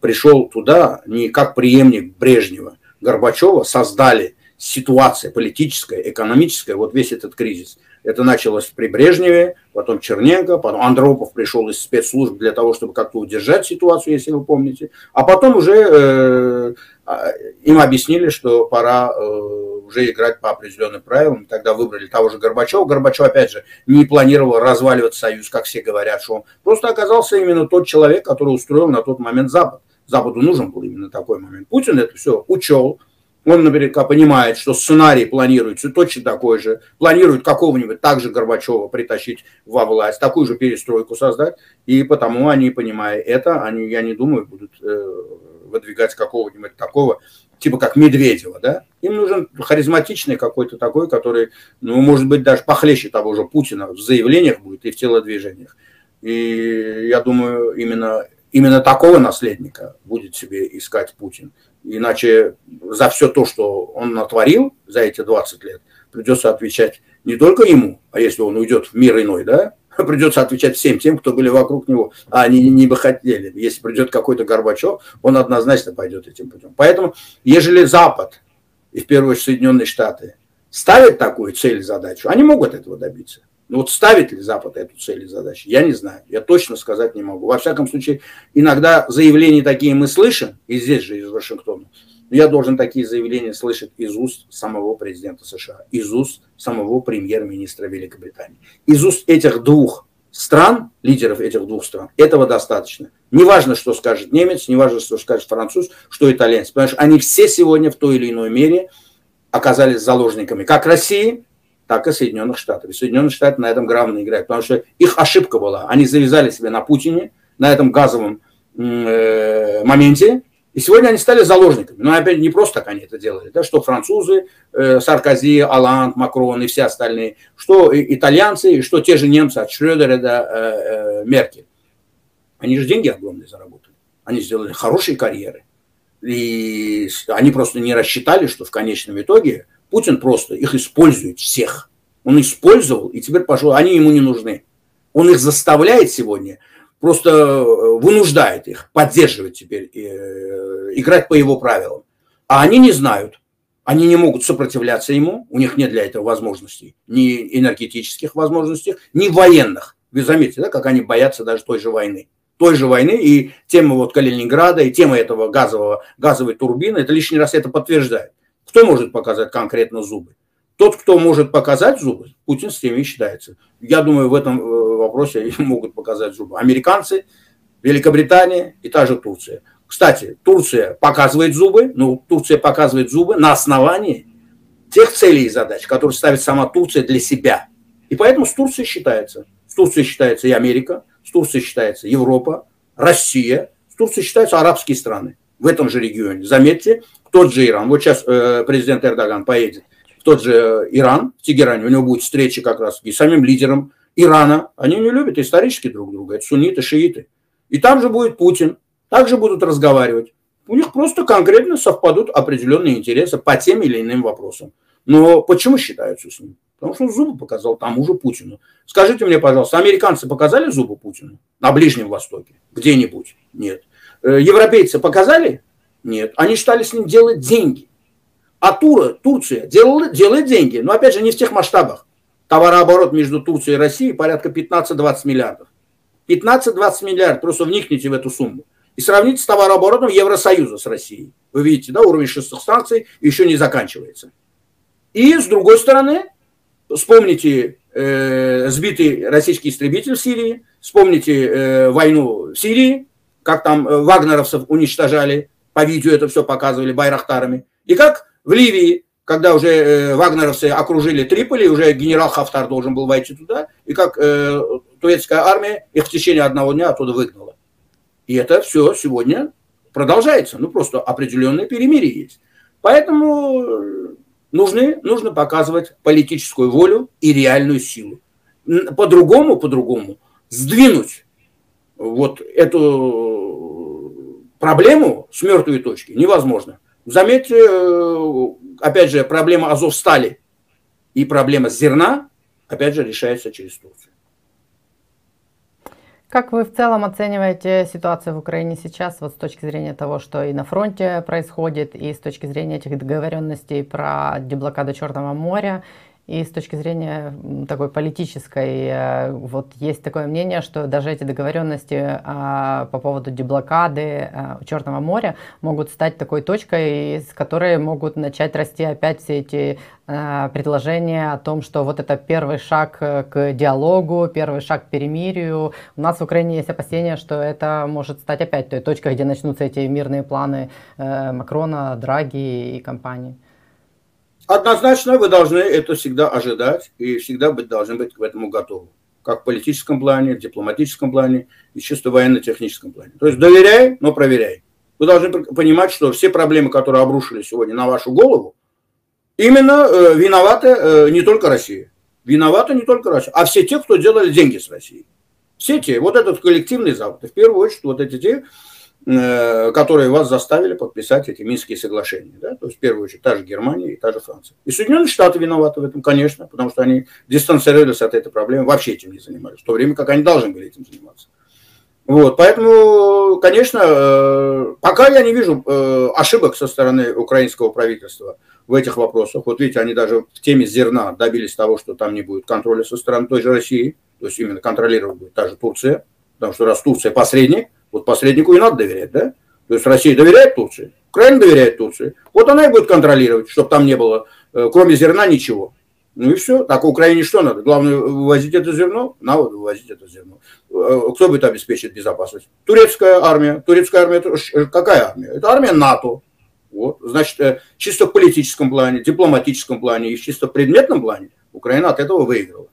пришел туда не как преемник Брежнева. Горбачева создали ситуация политическая, экономическая, вот весь этот кризис. Это началось при Брежневе, потом Черненко, потом Андропов пришел из спецслужб для того, чтобы как-то удержать ситуацию, если вы помните. А потом уже э, а, им объяснили, что пора э, уже играть по определенным правилам. Тогда выбрали того же Горбачева. Горбачев, опять же, не планировал разваливать Союз, как все говорят, что он просто оказался именно тот человек, который устроил на тот момент Запад. Западу нужен был именно такой момент. Путин это все учел, он наверняка понимает, что сценарий планируется точно такой же. Планирует какого-нибудь также Горбачева притащить во власть, такую же перестройку создать. И потому они, понимая это, они, я не думаю, будут э, выдвигать какого-нибудь такого, типа как Медведева, да? Им нужен харизматичный какой-то такой, который, ну, может быть, даже похлеще того же Путина в заявлениях будет и в телодвижениях. И я думаю, именно, именно такого наследника будет себе искать Путин. Иначе за все то, что он натворил за эти 20 лет, придется отвечать не только ему, а если он уйдет в мир иной, да, придется отвечать всем тем, кто были вокруг него, а они не бы хотели. Если придет какой-то Горбачев, он однозначно пойдет этим путем. Поэтому, ежели Запад, и в первую очередь Соединенные Штаты, ставят такую цель, задачу, они могут этого добиться. Но вот ставит ли Запад эту цель и задачу, я не знаю. Я точно сказать не могу. Во всяком случае, иногда заявления такие мы слышим, и здесь же из Вашингтона, но я должен такие заявления слышать из уст самого президента США, из уст самого премьер-министра Великобритании. Из уст этих двух стран, лидеров этих двух стран, этого достаточно. Неважно, что скажет немец, неважно, что скажет француз, что итальянец. Потому что они все сегодня в той или иной мере оказались заложниками как России, так и Соединенных Штатов. И Соединенные Штаты на этом грамотно играют, потому что их ошибка была. Они завязали себя на Путине, на этом газовом э, моменте, и сегодня они стали заложниками. Но опять не просто так они это делали. Да, что французы, э, Саркози, Аланд, Макрон и все остальные, что итальянцы, и что те же немцы от Шрёдера до э, э, Меркель. Они же деньги огромные заработали. Они сделали хорошие карьеры. И они просто не рассчитали, что в конечном итоге Путин просто их использует всех. Он использовал, и теперь пошел, они ему не нужны. Он их заставляет сегодня просто э, вынуждает их поддерживать теперь, э, играть по его правилам. А они не знают, они не могут сопротивляться ему, у них нет для этого возможностей, ни энергетических возможностей, ни военных. Вы заметите, да, как они боятся даже той же войны. Той же войны и тема вот Калининграда, и тема этого газового, газовой турбины, это лишний раз это подтверждает. Кто может показать конкретно зубы? Тот, кто может показать зубы, Путин с теми считается. Я думаю, в этом э, вопросе могут показать зубы. Американцы, Великобритания и та же Турция. Кстати, Турция показывает зубы, ну, Турция показывает зубы на основании тех целей и задач, которые ставит сама Турция для себя. И поэтому с Турцией считается. С Турцией считается и Америка, с Турцией считается Европа, Россия, с Турцией считаются арабские страны в этом же регионе. Заметьте, тот же Иран. Вот сейчас э, президент Эрдоган поедет в тот же Иран, в Тегеране. У него будет встреча как раз и с самим лидером Ирана. Они не любят исторически друг друга. Это сунниты, шииты. И там же будет Путин. Также будут разговаривать. У них просто конкретно совпадут определенные интересы по тем или иным вопросам. Но почему считаются с ним? Потому что он зубы показал тому же Путину. Скажите мне, пожалуйста, американцы показали зубы Путину на Ближнем Востоке? Где-нибудь? Нет. Э, европейцы показали? Нет. Они стали с ним делать деньги. А Тура, Турция делала, делает деньги. Но опять же не в тех масштабах. Товарооборот между Турцией и Россией порядка 15-20 миллиардов. 15-20 миллиардов. Просто вникните в эту сумму. И сравните с товарооборотом Евросоюза с Россией. Вы видите, да, уровень шестых станций еще не заканчивается. И с другой стороны, вспомните э, сбитый российский истребитель в Сирии, вспомните э, войну в Сирии, как там э, вагнеровцев уничтожали, по видео это все показывали байрахтарами, и как в Ливии, когда уже э, вагнеровцы окружили Триполи, уже генерал Хафтар должен был войти туда, и как э, турецкая армия их в течение одного дня оттуда выгнала. И это все сегодня продолжается, ну просто определенные перемирие есть. Поэтому нужны, нужно показывать политическую волю и реальную силу. По-другому, по-другому сдвинуть вот эту проблему с мертвой точки невозможно. Заметьте, э, опять же, проблема Азовстали и проблема зерна, опять же, решается через Турцию. Как вы в целом оцениваете ситуацию в Украине сейчас, вот с точки зрения того, что и на фронте происходит, и с точки зрения этих договоренностей про деблокаду Черного моря, и с точки зрения такой политической, э, вот есть такое мнение, что даже эти договоренности а, по поводу деблокады а, Черного моря могут стать такой точкой, с которой могут начать расти опять все эти а, предложения о том, что вот это первый шаг э, к диалогу, первый шаг к перемирию. У нас в Украине есть опасения, что это может стать опять той точкой, где начнутся эти мирные планы э, Макрона, Драги и компании. Однозначно вы должны это всегда ожидать и всегда быть, должны быть к этому готовы. Как в политическом плане, в дипломатическом плане и чисто военно-техническом плане. То есть доверяй, но проверяй. Вы должны понимать, что все проблемы, которые обрушились сегодня на вашу голову, именно э, виноваты э, не только Россия. Виновата не только Россия, а все те, кто делали деньги с Россией. Все те, вот этот коллективный Запад, в первую очередь вот эти те, которые вас заставили подписать эти Минские соглашения. Да? То есть, в первую очередь, та же Германия и та же Франция. И Соединенные Штаты виноваты в этом, конечно, потому что они дистанцировались от этой проблемы, вообще этим не занимались, в то время как они должны были этим заниматься. Вот, поэтому, конечно, э, пока я не вижу э, ошибок со стороны украинского правительства в этих вопросах. Вот видите, они даже в теме зерна добились того, что там не будет контроля со стороны той же России, то есть именно контролировать будет та же Турция, потому что раз Турция посредник, вот посреднику и надо доверять, да? То есть Россия доверяет Турции, Украина доверяет Турции. Вот она и будет контролировать, чтобы там не было, э, кроме зерна, ничего. Ну и все. Так Украине что надо? Главное вывозить это зерно, на вот вывозить это зерно. Э, кто будет обеспечить безопасность? Турецкая армия. Турецкая армия э, какая армия? Это армия НАТО. Вот. Значит, чисто в политическом плане, дипломатическом плане и чисто в предметном плане Украина от этого выиграла.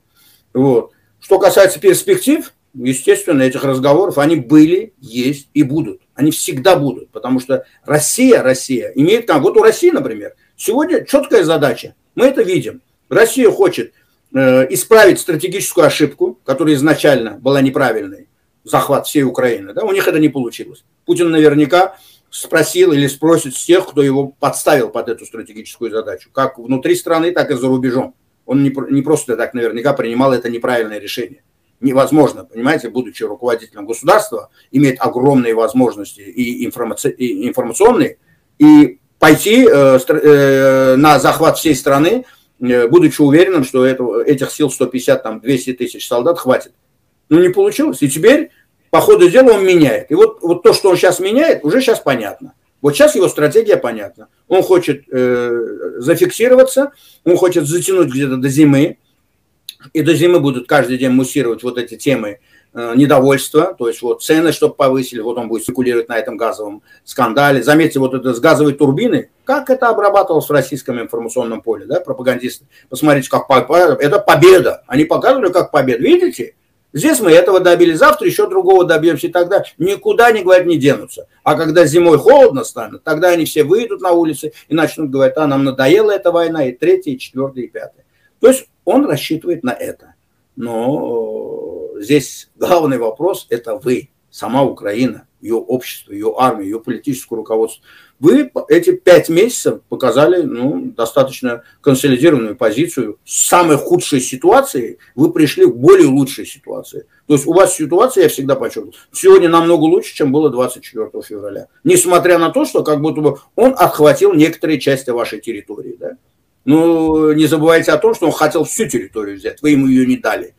Вот. Что касается перспектив, естественно, этих разговоров, они были, есть и будут. Они всегда будут, потому что Россия, Россия имеет вот у России, например, сегодня четкая задача, мы это видим. Россия хочет э, исправить стратегическую ошибку, которая изначально была неправильной, захват всей Украины, да, у них это не получилось. Путин наверняка спросил или спросит с тех, кто его подставил под эту стратегическую задачу, как внутри страны, так и за рубежом. Он не, не просто так наверняка принимал это неправильное решение невозможно, понимаете, будучи руководителем государства, иметь огромные возможности и, информаци... и информационные, и пойти э, э, на захват всей страны, э, будучи уверенным, что это, этих сил 150, там, 200 тысяч солдат хватит. Ну, не получилось. И теперь, по ходу дела, он меняет. И вот, вот то, что он сейчас меняет, уже сейчас понятно. Вот сейчас его стратегия понятна. Он хочет э, зафиксироваться, он хочет затянуть где-то до зимы, и до зимы будут каждый день муссировать вот эти темы э, недовольство, то есть вот цены, чтобы повысили, вот он будет спекулировать на этом газовом скандале. Заметьте, вот это с газовой турбины, как это обрабатывалось в российском информационном поле, да, пропагандисты. Посмотрите, как это победа. Они показывали, как победа. Видите? Здесь мы этого добили, завтра еще другого добьемся, и тогда никуда, не говорят, не денутся. А когда зимой холодно станет, тогда они все выйдут на улицы и начнут говорить, а нам надоела эта война, и третья, и четвертая, и пятая. То есть он рассчитывает на это. Но здесь главный вопрос – это вы, сама Украина, ее общество, ее армия, ее политическое руководство. Вы эти пять месяцев показали ну, достаточно консолидированную позицию. С самой худшей ситуации вы пришли к более лучшей ситуации. То есть у вас ситуация, я всегда подчеркиваю, сегодня намного лучше, чем было 24 февраля. Несмотря на то, что как будто бы он отхватил некоторые части вашей территории. Да? Но не забывайте о том, что он хотел всю территорию взять, вы ему ее не дали.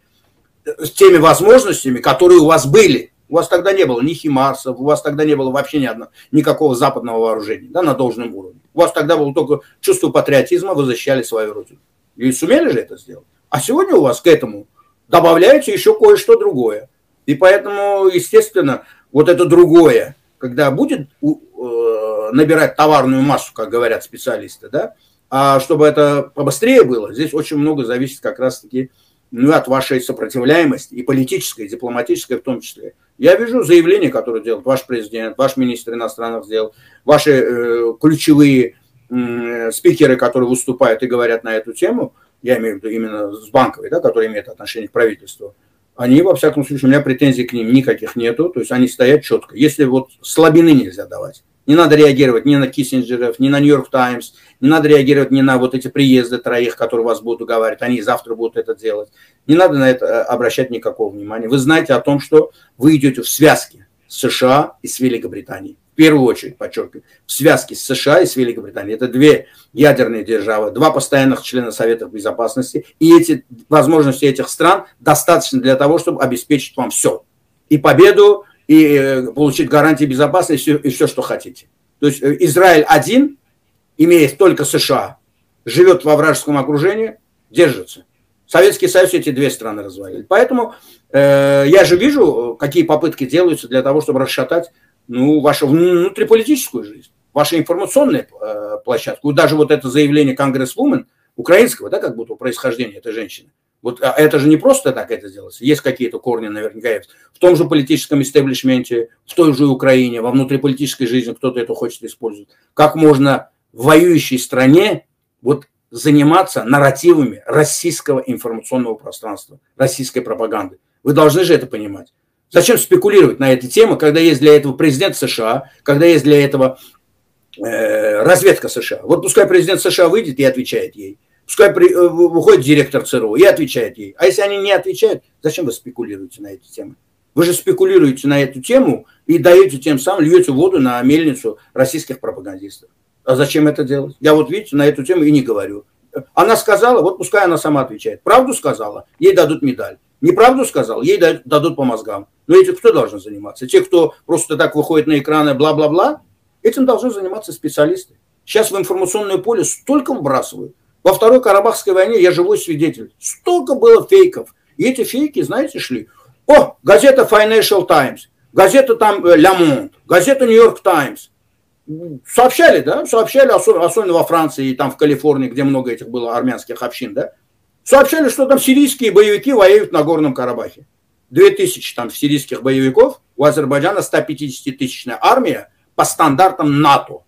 С теми возможностями, которые у вас были. У вас тогда не было ни химарсов, у вас тогда не было вообще ни одного, никакого западного вооружения да, на должном уровне. У вас тогда было только чувство патриотизма, вы защищали свою родину. И сумели же это сделать. А сегодня у вас к этому добавляется еще кое-что другое. И поэтому, естественно, вот это другое, когда будет э, набирать товарную массу, как говорят специалисты, да, а чтобы это побыстрее было, здесь очень много зависит как раз-таки ну, от вашей сопротивляемости, и политической, и дипломатической в том числе. Я вижу заявления, которые делает ваш президент, ваш министр иностранных дел, ваши э, ключевые э, спикеры, которые выступают и говорят на эту тему, я имею в виду именно с банковой, да, которые имеют отношение к правительству, они, во всяком случае, у меня претензий к ним никаких нету, то есть они стоят четко. Если вот слабины нельзя давать, не надо реагировать ни на Киссинджеров, ни на Нью-Йорк Таймс, не надо реагировать ни на вот эти приезды троих, которые вас будут уговаривать, они завтра будут это делать. Не надо на это э, обращать никакого внимания. Вы знаете о том, что вы идете в связке с США и с Великобританией. В первую очередь, подчеркиваю, в связке с США и с Великобританией. Это две ядерные державы, два постоянных члена Совета Безопасности. И эти возможности этих стран достаточно для того, чтобы обеспечить вам все. И победу, и э, получить гарантии безопасности, и все, что хотите. То есть э, Израиль один, имея только США, живет во вражеском окружении, держится. Советский Союз эти две страны развалили. Поэтому э, я же вижу, какие попытки делаются для того, чтобы расшатать ну, вашу внутриполитическую жизнь, вашу информационную э, площадку. Даже вот это заявление Конгрессвумен, украинского, да, как будто происхождения этой женщины, вот а это же не просто так это делается. Есть какие-то корни наверняка есть. В том же политическом истеблишменте, в той же Украине, во внутриполитической жизни кто-то это хочет использовать. Как можно в воюющей стране вот заниматься нарративами российского информационного пространства, российской пропаганды? Вы должны же это понимать. Зачем спекулировать на эти темы, когда есть для этого президент США, когда есть для этого э, разведка США? Вот пускай президент США выйдет и отвечает ей. Пускай при, э, выходит директор ЦРУ и отвечает ей. А если они не отвечают, зачем вы спекулируете на эти темы? Вы же спекулируете на эту тему и даете тем самым, льете воду на мельницу российских пропагандистов. А зачем это делать? Я вот, видите, на эту тему и не говорю. Она сказала, вот пускай она сама отвечает. Правду сказала, ей дадут медаль. Неправду сказал, ей дадут по мозгам. Но этим кто должен заниматься? Те, кто просто так выходит на экраны, бла-бла-бла, этим должны заниматься специалисты. Сейчас в информационное поле столько вбрасывают. Во Второй Карабахской войне я живой свидетель. Столько было фейков. И эти фейки, знаете, шли. О, газета Financial Times, газета там э, Le Monde, газета New York Times. Сообщали, да, сообщали, особенно во Франции и там в Калифорнии, где много этих было армянских общин, да. Сообщали, что там сирийские боевики воюют на Горном Карабахе. 2000 там сирийских боевиков, у Азербайджана 150-тысячная армия по стандартам НАТО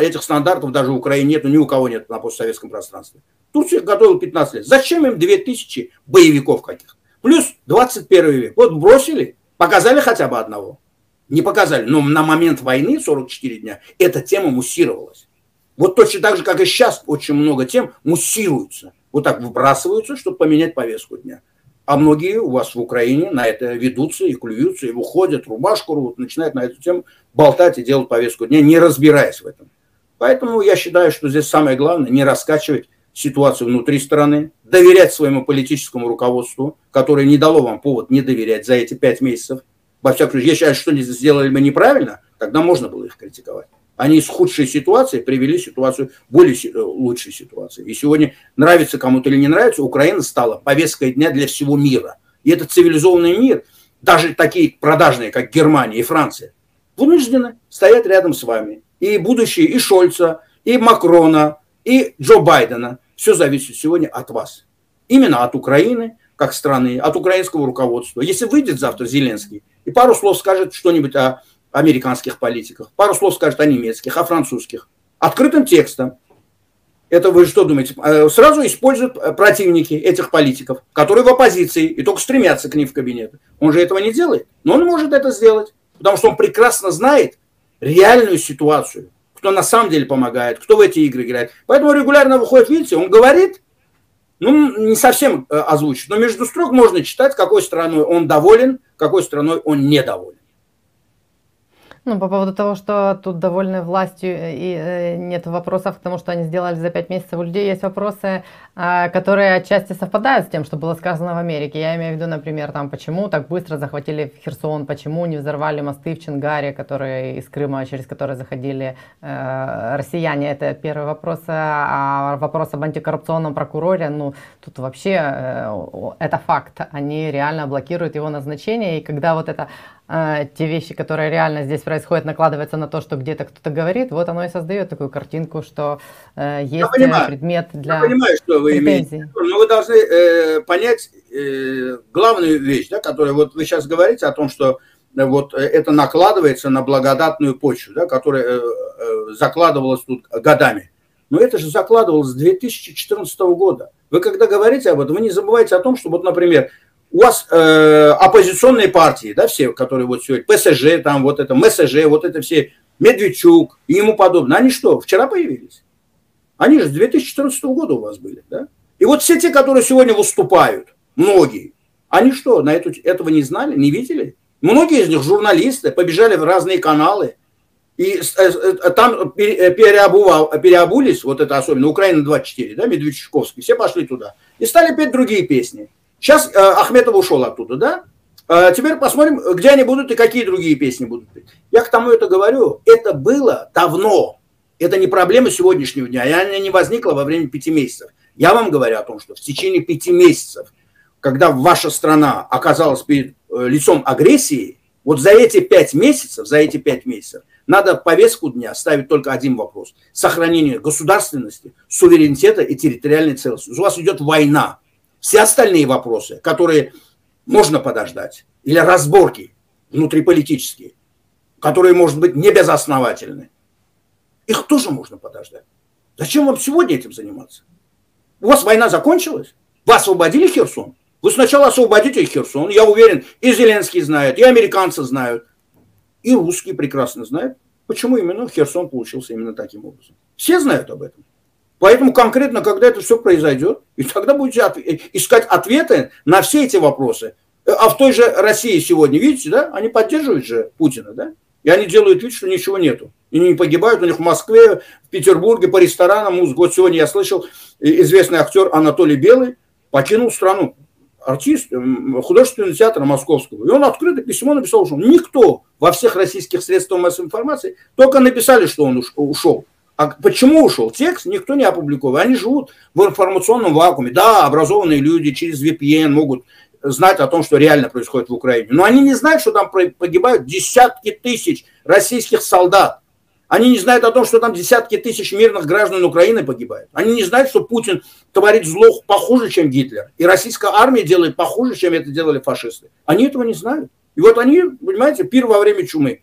этих стандартов даже в Украине нет, ни у кого нет на постсоветском пространстве. Турция готовила 15 лет. Зачем им 2000 боевиков каких-то? Плюс 21 век. Вот бросили, показали хотя бы одного. Не показали. Но на момент войны, 44 дня, эта тема муссировалась. Вот точно так же, как и сейчас, очень много тем муссируются. Вот так выбрасываются, чтобы поменять повестку дня. А многие у вас в Украине на это ведутся и клюются, и выходят, рубашку рвут, начинают на эту тему болтать и делать повестку дня, не разбираясь в этом. Поэтому я считаю, что здесь самое главное не раскачивать ситуацию внутри страны, доверять своему политическому руководству, которое не дало вам повод не доверять за эти пять месяцев. Во всяком случае, если что-нибудь сделали мы неправильно, тогда можно было их критиковать. Они из худшей ситуации привели ситуацию в более э, лучшей ситуации. И сегодня, нравится кому-то или не нравится, Украина стала повесткой дня для всего мира. И этот цивилизованный мир даже такие продажные, как Германия и Франция, вынуждены стоять рядом с вами. И будущее и Шольца, и Макрона, и Джо Байдена. Все зависит сегодня от вас. Именно от Украины, как страны, от украинского руководства. Если выйдет завтра Зеленский и пару слов скажет что-нибудь о американских политиках, пару слов скажет о немецких, о французских, открытым текстом, это вы что думаете? Э, сразу используют э, противники этих политиков, которые в оппозиции и только стремятся к ним в кабинет. Он же этого не делает. Но он может это сделать, потому что он прекрасно знает реальную ситуацию, кто на самом деле помогает, кто в эти игры играет. Поэтому регулярно выходит, видите, он говорит, ну, не совсем э, озвучит, но между строк можно читать, какой страной он доволен, какой страной он недоволен. Ну, по поводу того, что тут довольны властью и э, нет вопросов к тому, что они сделали за пять месяцев, у людей есть вопросы, э, которые отчасти совпадают с тем, что было сказано в Америке. Я имею в виду, например, там, почему так быстро захватили Херсон, почему не взорвали мосты в Чингаре, которые из Крыма, через которые заходили э, россияне. Это первый вопрос. А вопрос об антикоррупционном прокуроре, ну, тут вообще э, это факт. Они реально блокируют его назначение, и когда вот это э, те вещи, которые реально здесь происходят, накладываются на то, что где-то кто-то говорит, вот оно и создает такую картинку, что э, есть понимаю, предмет для Я понимаю, что вы претензий. имеете, но вы должны э, понять э, главную вещь, да, которую вот вы сейчас говорите о том, что э, вот это накладывается на благодатную почву, да, которая э, э, закладывалась тут годами. Но это же закладывалось с 2014 года. Вы когда говорите об этом, вы не забывайте о том, что вот, например, у вас э, оппозиционные партии, да, все, которые вот сегодня, ПСЖ, там вот это, МСЖ, вот это все, Медведчук и ему подобное, они что, вчера появились? Они же с 2014 года у вас были, да? И вот все те, которые сегодня выступают, многие, они что, на эту, этого не знали, не видели? Многие из них журналисты, побежали в разные каналы, и э, э, там переобувал, переобулись, вот это особенно, Украина 24, да, Медведчуковский, все пошли туда, и стали петь другие песни. Сейчас э, Ахметов ушел оттуда, да? Э, теперь посмотрим, где они будут и какие другие песни будут. Я к тому это говорю. Это было давно. Это не проблема сегодняшнего дня. И она не возникла во время пяти месяцев. Я вам говорю о том, что в течение пяти месяцев, когда ваша страна оказалась перед э, лицом агрессии, вот за эти пять месяцев, за эти пять месяцев, надо повестку дня ставить только один вопрос. Сохранение государственности, суверенитета и территориальной целостности. У вас идет война. Все остальные вопросы, которые можно подождать, или разборки внутриполитические, которые, может быть, не безосновательны, их тоже можно подождать. Зачем вам сегодня этим заниматься? У вас война закончилась? Вы освободили Херсон? Вы сначала освободите Херсон. Я уверен, и Зеленский знает, и американцы знают, и русские прекрасно знают, почему именно Херсон получился именно таким образом. Все знают об этом. Поэтому конкретно, когда это все произойдет, и тогда будете от, э, искать ответы на все эти вопросы. А в той же России сегодня, видите, да, они поддерживают же Путина, да, и они делают вид, что ничего нету. И не погибают у них в Москве, в Петербурге, по ресторанам. Вот сегодня я слышал, э, известный актер Анатолий Белый покинул страну. Артист художественного театра московского. И он открыто письмо написал, что никто во всех российских средствах массовой информации только написали, что он ушел. А почему ушел текст, никто не опубликовал. Они живут в информационном вакууме. Да, образованные люди через VPN могут знать о том, что реально происходит в Украине. Но они не знают, что там погибают десятки тысяч российских солдат. Они не знают о том, что там десятки тысяч мирных граждан Украины погибают. Они не знают, что Путин творит зло похуже, чем Гитлер. И российская армия делает похуже, чем это делали фашисты. Они этого не знают. И вот они, понимаете, пир во время чумы.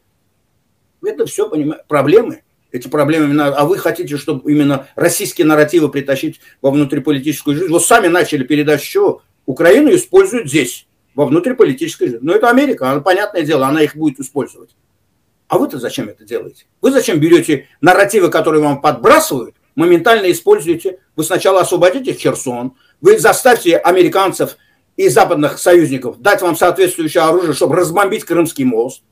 Это все, понимаете, проблемы эти проблемы, а вы хотите, чтобы именно российские нарративы притащить во внутриполитическую жизнь. Вот сами начали передачу чего? Украину используют здесь, во внутриполитической жизни. Но это Америка, она, понятное дело, она их будет использовать. А вы-то зачем это делаете? Вы зачем берете нарративы, которые вам подбрасывают, моментально используете? Вы сначала освободите Херсон, вы заставьте американцев и западных союзников дать вам соответствующее оружие, чтобы разбомбить Крымский мост.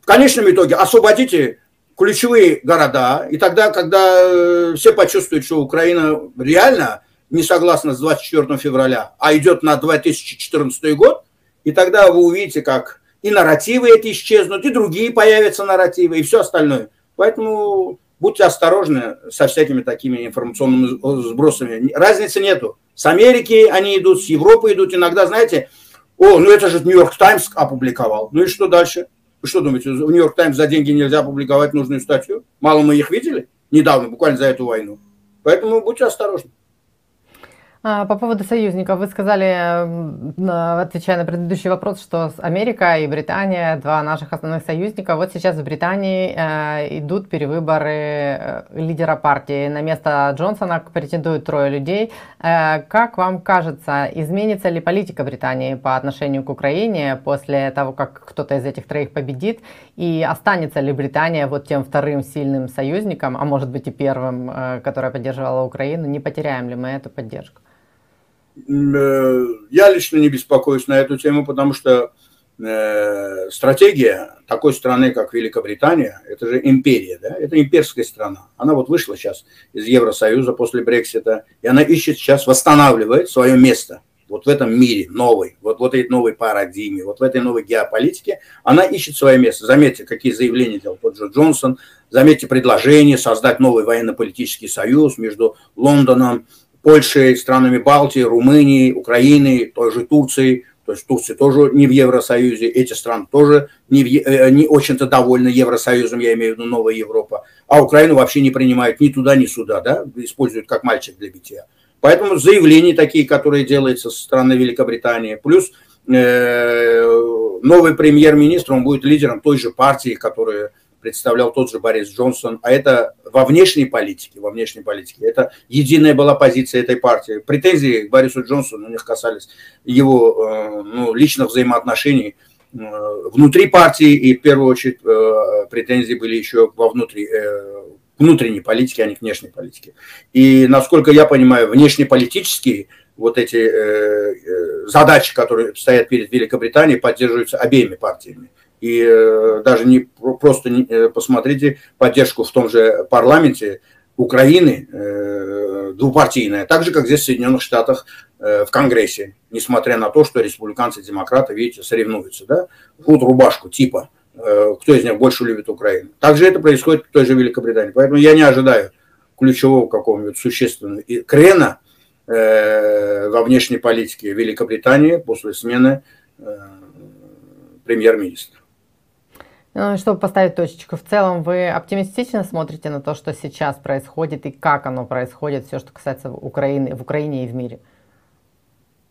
В конечном итоге освободите ключевые города, и тогда, когда э, все почувствуют, что Украина реально не согласна с 24 февраля, а идет на 2014 год, и тогда вы увидите, как и нарративы эти исчезнут, и другие появятся нарративы, и все остальное. Поэтому будьте осторожны со всякими такими информационными сбросами. Разницы нету. С Америки они идут, с Европы идут. Иногда, знаете, О, ну это же Нью-Йорк Таймс опубликовал. Ну и что дальше? Вы что думаете, в Нью-Йорк Таймс за деньги нельзя опубликовать нужную статью? Мало мы их видели недавно, буквально за эту войну. Поэтому будьте осторожны. А, по поводу союзников, вы сказали, отвечая на предыдущий вопрос, что Америка и Британия два наших основных союзника. Вот сейчас в Британии э, идут перевыборы э, лидера партии. На место Джонсона претендуют трое людей. Э, как вам кажется, изменится ли политика Британии по отношению к Украине после того, как кто-то из этих троих победит? И останется ли Британия вот тем вторым сильным союзником, а может быть и первым, которая поддерживала Украину? Не потеряем ли мы эту поддержку? Э, я лично не беспокоюсь на эту тему, потому что э, стратегия такой страны, как Великобритания, это же империя, да? это имперская страна. Она вот вышла сейчас из Евросоюза после Брексита, и она ищет сейчас, восстанавливает свое место вот в этом мире новой, вот в этой новой парадигме, вот в этой новой геополитике, она ищет свое место. Заметьте, какие заявления делал тот же Джонсон, заметьте предложение создать новый военно-политический союз между Лондоном, Польшей, странами Балтии, Румынией, Украиной, той же Турцией. То есть Турция тоже не в Евросоюзе, эти страны тоже не, в, э, не очень-то довольны Евросоюзом, я имею в виду Новая Европа. А Украину вообще не принимают ни туда, ни сюда, да, используют как мальчик для битья. Поэтому заявления такие, которые делаются со стороны Великобритании, плюс э, новый премьер-министр, он будет лидером той же партии, которая представлял тот же Борис Джонсон, а это во внешней политике, во внешней политике, это единая была позиция этой партии. Претензии к Борису Джонсону у них касались его э, ну, личных взаимоотношений э, внутри партии, и в первую очередь э, претензии были еще во внутри, внутренней политике, а не внешней политике. И, насколько я понимаю, внешнеполитические вот эти задачи, которые стоят перед Великобританией, поддерживаются обеими партиями. И э, даже не просто не, э, посмотрите поддержку в том же парламенте Украины э, двупартийная, так же, как здесь в Соединенных Штатах в Конгрессе, несмотря на то, что республиканцы и демократы, видите, соревнуются, да, худ рубашку типа, кто из них больше любит Украину. Также это происходит в той же Великобритании. Поэтому я не ожидаю ключевого какого-нибудь существенного крена во внешней политике Великобритании после смены премьер-министра. Ну, чтобы поставить точечку, в целом вы оптимистично смотрите на то, что сейчас происходит и как оно происходит, все, что касается Украины, в Украине и в мире?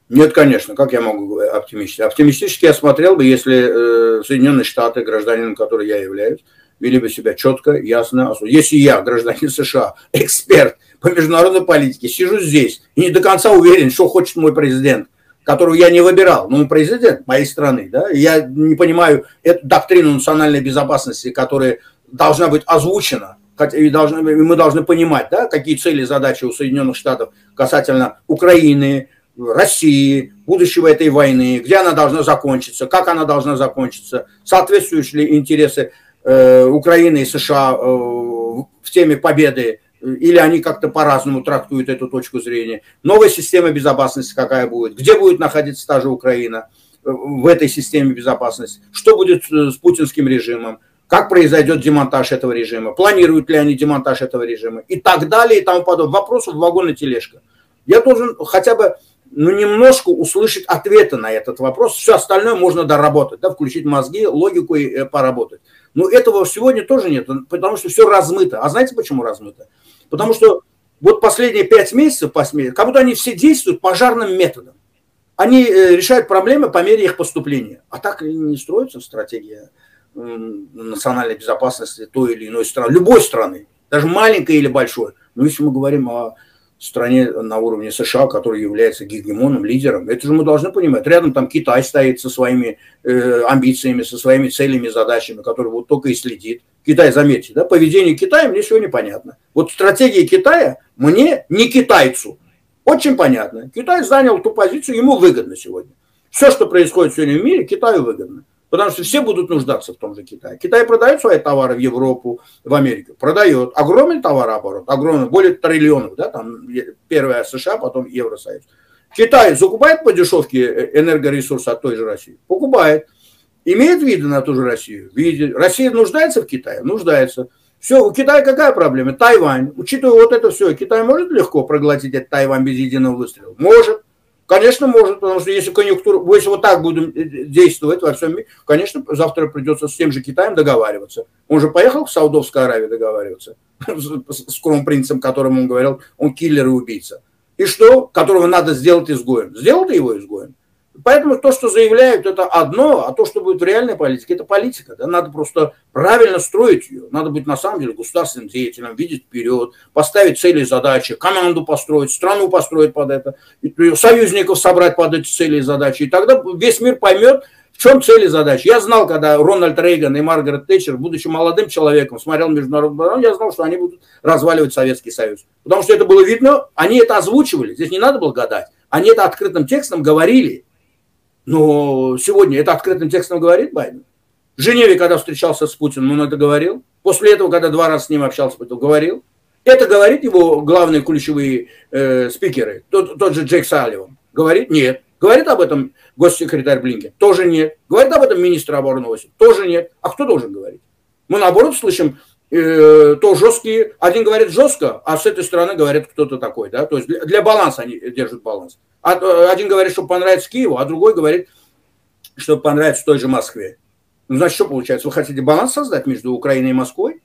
Нет, конечно, как я могу оптимистически? Оптимистически я смотрел бы, если э, Соединенные Штаты, гражданином которой я являюсь, вели бы себя четко, ясно. Если я, гражданин США, эксперт по международной политике, сижу здесь и не до конца уверен, что хочет мой президент – которую я не выбирал, но он президент моей страны, да, я не понимаю эту доктрину национальной безопасности, которая должна быть озвучена, и должны, мы должны понимать, да, какие цели и задачи у Соединенных Штатов касательно Украины, России, будущего этой войны, где она должна закончиться, как она должна закончиться, соответствуют ли интересы э, Украины и США э, в теме победы или они как-то по-разному трактуют эту точку зрения. Новая система безопасности какая будет? Где будет находиться та же Украина э, в этой системе безопасности? Что будет э, с путинским режимом? Как произойдет демонтаж этого режима? Планируют ли они демонтаж этого режима? И так далее и тому подобное. Вопросов вагон и тележка. Я должен хотя бы ну, немножко услышать ответы на этот вопрос. Все остальное можно доработать, да, включить мозги, логику и э, поработать. Но этого сегодня тоже нет, потому что все размыто. А знаете, почему размыто? Потому что вот последние пять месяцев, как будто они все действуют пожарным методом. Они э, решают проблемы по мере их поступления. А так не строится стратегия национальной безопасности той или иной страны, любой страны, даже маленькой или большой. Но если мы говорим о стране на уровне США, который является гегемоном, лидером. Это же мы должны понимать. Рядом там Китай стоит со своими э, амбициями, со своими целями, задачами, которые вот только и следит. Китай, заметьте, да, поведение Китая мне сегодня понятно. Вот стратегия Китая мне, не китайцу, очень понятно. Китай занял ту позицию, ему выгодно сегодня. Все, что происходит сегодня в мире, Китаю выгодно. Потому что все будут нуждаться в том же Китае. Китай продает свои товары в Европу, в Америку. Продает. Огромный товарооборот. Огромный. Более триллионов. Да, там первая США, потом Евросоюз. Китай закупает по дешевке э, энергоресурсы от той же России? Покупает. Имеет виды на ту же Россию? Видит. Россия нуждается в Китае? Нуждается. Все, у Китая какая проблема? Тайвань. Учитывая вот это все, Китай может легко проглотить этот Тайвань без единого выстрела? Может. Конечно, может, потому что если конъюнктура, если вот так будем э, действовать во всем мире, конечно, завтра придется с тем же Китаем договариваться. Он же поехал в Саудовскую Аравию договариваться с кронпринцем, которому он говорил, он киллер и убийца. И что? Которого надо сделать изгоем. Сделал ты его изгоем? Поэтому то, что заявляют, это одно, а то, что будет в реальной политике, это политика. Да? Надо просто правильно строить ее. Надо быть на самом деле государственным деятелем, видеть вперед, поставить цели и задачи, команду построить, страну построить под это, союзников собрать под эти цели и задачи. И тогда весь мир поймет, в чем цели и задачи. Я знал, когда Рональд Рейган и Маргарет Тэтчер, будучи молодым человеком, смотрел международный барон, я знал, что они будут разваливать Советский Союз. Потому что это было видно, они это озвучивали, здесь не надо было гадать. Они это открытым текстом говорили. Но сегодня это открытым текстом говорит Байден. В Женеве, когда встречался с Путиным, он это говорил. После этого, когда два раза с ним общался, это говорил. Это говорит его главные ключевые э, спикеры. Тот, тот же Джек Салливан. Говорит? Нет. Говорит об этом госсекретарь Блинкен? Тоже нет. Говорит об этом министр обороны Осип? Тоже нет. А кто должен говорить? Мы наоборот слышим э, то жесткие, один говорит жестко, а с этой стороны говорит кто-то такой, да, то есть для, для баланса они держат баланс. А, э, один говорит, что понравится Киеву, а другой говорит, что понравится той же Москве. Ну, значит, что получается? Вы хотите баланс создать между Украиной и Москвой?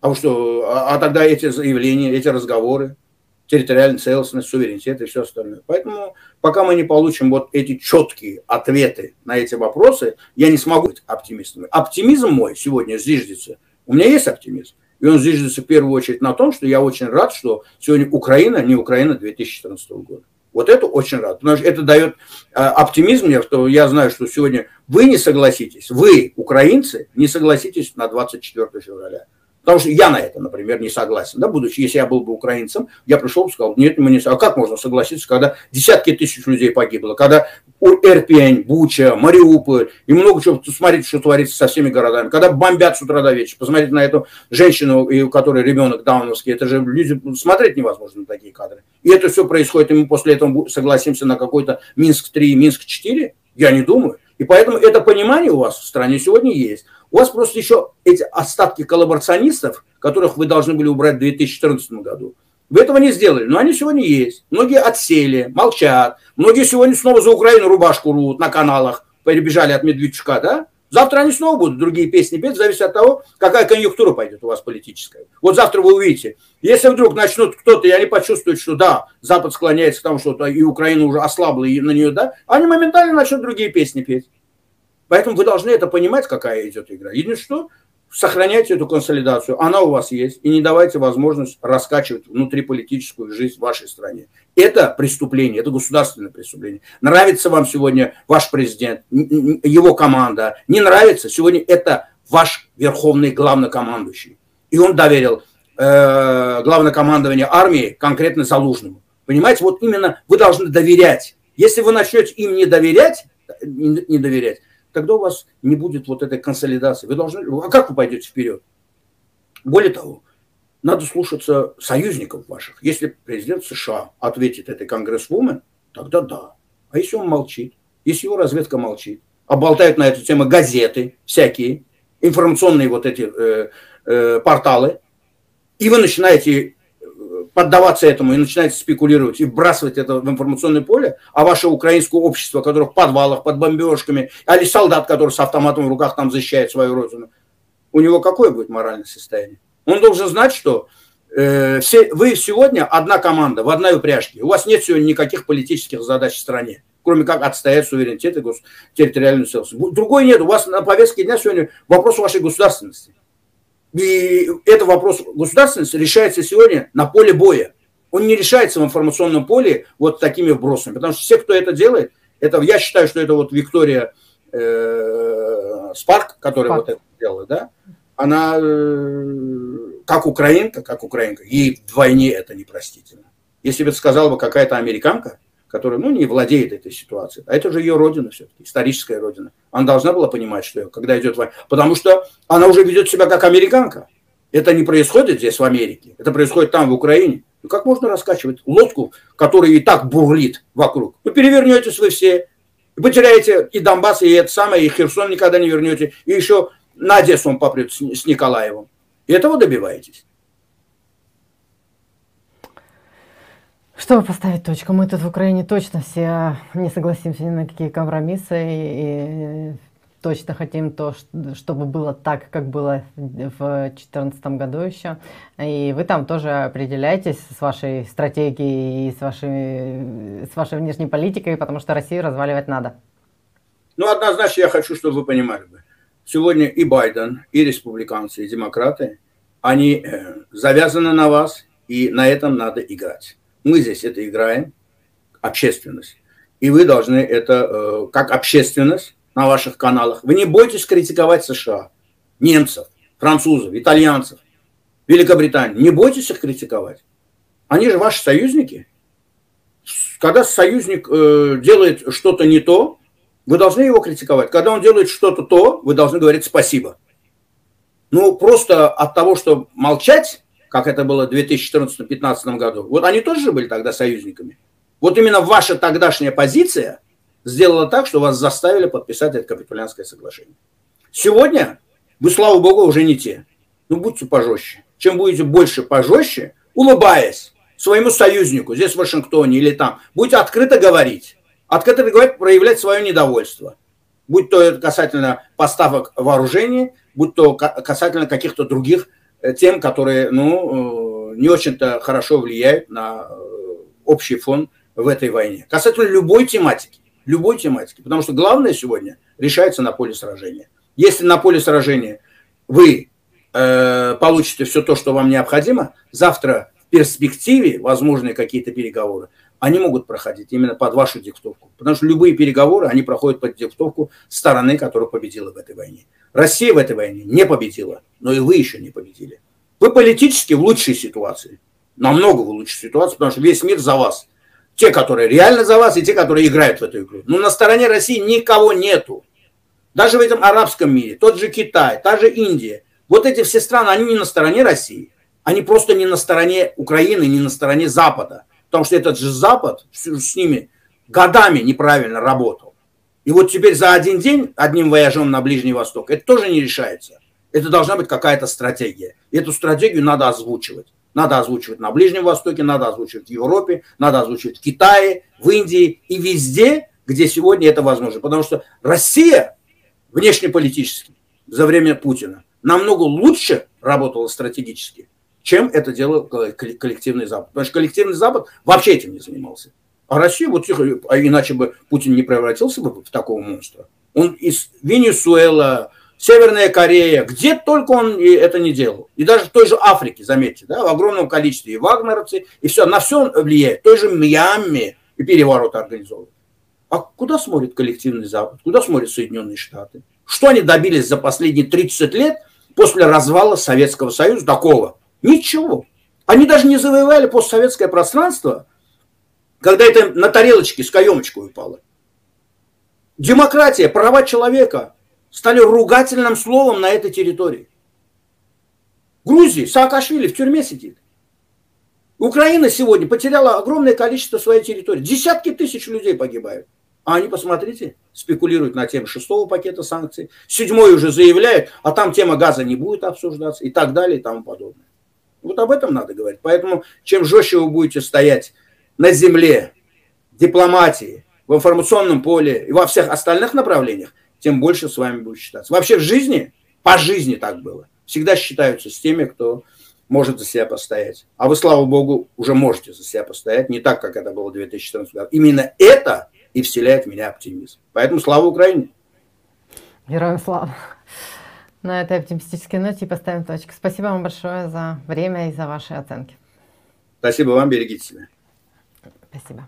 А что, а, а тогда эти заявления, эти разговоры, территориальная целостность, суверенитет и все остальное. Поэтому пока мы не получим вот эти четкие ответы на эти вопросы, я не смогу быть оптимистом. Оптимизм мой сегодня зиждется – у меня есть оптимизм. И он зиждется в первую очередь на том, что я очень рад, что сегодня Украина не Украина 2014 года. Вот это очень рад. Потому что это дает э, оптимизм мне, что я знаю, что сегодня вы не согласитесь, вы, украинцы, не согласитесь на 24 февраля. Потому что я на это, например, не согласен. Да, будучи, если я был бы украинцем, я пришел бы и сказал, нет, мы не А как можно согласиться, когда десятки тысяч людей погибло, когда Эрпень, Буча, Мариуполь и много чего, смотрите, что творится со всеми городами, когда бомбят с утра до вечера. Посмотрите на эту женщину, у которой ребенок дауновский, это же люди, смотреть невозможно на такие кадры. И это все происходит, и мы после этого согласимся на какой-то Минск-3, Минск-4? Я не думаю. И поэтому это понимание у вас в стране сегодня есть. У вас просто еще эти остатки коллаборационистов, которых вы должны были убрать в 2014 году. Вы этого не сделали, но они сегодня есть. Многие отсели, молчат. Многие сегодня снова за Украину рубашку рвут на каналах, перебежали от Медведчука, да? Завтра они снова будут другие песни петь, зависит от того, какая конъюнктура пойдет у вас политическая. Вот завтра вы увидите. Если вдруг начнут кто-то, и они почувствуют, что да, Запад склоняется к тому, что и Украина уже ослабла, и на нее, да, они моментально начнут другие песни петь. Поэтому вы должны это понимать, какая идет игра. Единственное, что сохраняйте эту консолидацию, она у вас есть, и не давайте возможность раскачивать внутриполитическую жизнь в вашей стране. Это преступление, это государственное преступление. Нравится вам сегодня ваш президент, его команда, не нравится, сегодня это ваш верховный главнокомандующий. И он доверил э, главнокомандование армии конкретно Залужному. Понимаете, вот именно вы должны доверять. Если вы начнете им не доверять, не, не доверять, тогда у вас не будет вот этой консолидации. Вы должны, а как вы пойдете вперед? Более того, надо слушаться союзников ваших. Если президент США ответит этой конгрессвумен, тогда да. А если он молчит? Если его разведка молчит? А болтают на эту тему газеты всякие, информационные вот эти э, э, порталы, и вы начинаете поддаваться этому и начинаете спекулировать и бросать это в информационное поле, а ваше украинское общество, которое в подвалах, под бомбежками, или солдат, который с автоматом в руках там защищает свою родину, у него какое будет моральное состояние? Он должен знать, что э, все, вы сегодня одна команда в одной упряжке. У вас нет сегодня никаких политических задач в стране, кроме как отстоять суверенитет и гос, территориальную целостность. Другой нет. У вас на повестке дня сегодня вопрос вашей государственности. И этот вопрос государственности решается сегодня на поле боя. Он не решается в информационном поле вот такими вбросами. Потому что все, кто это делает, это, я считаю, что это вот Виктория э, Спарк, которая Спарк. вот это делала, да, она э, как украинка, как украинка, ей вдвойне это непростительно. Если бы сказала бы какая-то американка, которая, ну, не владеет этой ситуацией. А это же ее родина все-таки, историческая родина. Она должна была понимать, что когда идет война. Потому что она уже ведет себя как американка. Это не происходит здесь, в Америке. Это происходит там, в Украине. Ну, как можно раскачивать лодку, которая и так бурлит вокруг? Вы перевернетесь вы все, потеряете и Донбасс, и это самое, и Херсон никогда не вернете, и еще на Одессу он попрет с Николаевым. И этого добиваетесь. Чтобы поставить точку, мы тут в Украине точно все не согласимся ни на какие компромиссы и точно хотим то, чтобы было так, как было в 2014 году еще. И вы там тоже определяетесь с вашей стратегией и с вашей, с вашей внешней политикой, потому что Россию разваливать надо. Ну, однозначно я хочу, чтобы вы понимали. Сегодня и Байден, и республиканцы, и демократы, они э, завязаны на вас, и на этом надо играть. Мы здесь это играем, общественность. И вы должны это, э, как общественность, на ваших каналах. Вы не бойтесь критиковать США, немцев, французов, итальянцев, Великобританию. Не бойтесь их критиковать. Они же ваши союзники. Когда союзник э, делает что-то не то, вы должны его критиковать. Когда он делает что-то то, вы должны говорить спасибо. Ну, просто от того, что молчать, как это было в 2014-2015 году, вот они тоже были тогда союзниками. Вот именно ваша тогдашняя позиция – сделала так, что вас заставили подписать это капитулянское соглашение. Сегодня вы, слава богу, уже не те. Ну, будьте пожестче. Чем будете больше пожестче, улыбаясь своему союзнику здесь в Вашингтоне или там, будете открыто говорить, открыто говорить, проявлять свое недовольство. Будь то касательно поставок вооружений, будь то касательно каких-то других тем, которые ну, э, не очень-то хорошо влияют на э, общий фон в этой войне. Касательно любой тематики любой тематики. Потому что главное сегодня решается на поле сражения. Если на поле сражения вы э, получите все то, что вам необходимо, завтра в перспективе возможные какие-то переговоры, они могут проходить именно под вашу диктовку. Потому что любые переговоры, они проходят под диктовку стороны, которая победила в этой войне. Россия в этой войне не победила, но и вы еще не победили. Вы политически в лучшей ситуации. Намного в лучшей ситуации, потому что весь мир за вас – те, которые реально за вас, и те, которые играют в эту игру. Но на стороне России никого нету. Даже в этом арабском мире, тот же Китай, та же Индия. Вот эти все страны, они не на стороне России. Они просто не на стороне Украины, не на стороне Запада. Потому что этот же Запад с ними годами неправильно работал. И вот теперь за один день одним вояжом на Ближний Восток, это тоже не решается. Это должна быть какая-то стратегия. И эту стратегию надо озвучивать. Надо озвучивать на Ближнем Востоке, надо озвучивать в Европе, надо озвучивать в Китае, в Индии и везде, где сегодня это возможно. Потому что Россия внешнеполитически за время Путина намного лучше работала стратегически, чем это делал коллективный Запад. Потому что коллективный Запад вообще этим не занимался. А Россия вот тихо, а иначе бы Путин не превратился бы в такого монстра. Он из Венесуэла, Северная Корея, где только он это не делал. И даже в той же Африке, заметьте, да, в огромном количестве и вагнеровцы, и все, на все он влияет. В той же Мьянме и перевороты организовывают. А куда смотрит коллективный Запад? Куда смотрят Соединенные Штаты? Что они добились за последние 30 лет после развала Советского Союза такого? Ничего. Они даже не завоевали постсоветское пространство, когда это на тарелочке с каемочкой упало. Демократия, права человека, стали ругательным словом на этой территории. Грузии, Саакашвили в тюрьме сидит. Украина сегодня потеряла огромное количество своей территории. Десятки тысяч людей погибают. А они, посмотрите, спекулируют на тему шестого пакета санкций. Седьмой уже заявляют, а там тема газа не будет обсуждаться и так далее и тому подобное. Вот об этом надо говорить. Поэтому чем жестче вы будете стоять на земле, дипломатии, в информационном поле и во всех остальных направлениях, тем больше с вами будет считаться. Вообще в жизни, по жизни так было. Всегда считаются с теми, кто может за себя постоять. А вы, слава богу, уже можете за себя постоять, не так, как это было в 2014 году. Именно это и вселяет в меня оптимизм. Поэтому слава Украине! Героям слава! На этой оптимистической ноте поставим точку. Спасибо вам большое за время и за ваши оценки. Спасибо вам, берегите себя. Спасибо.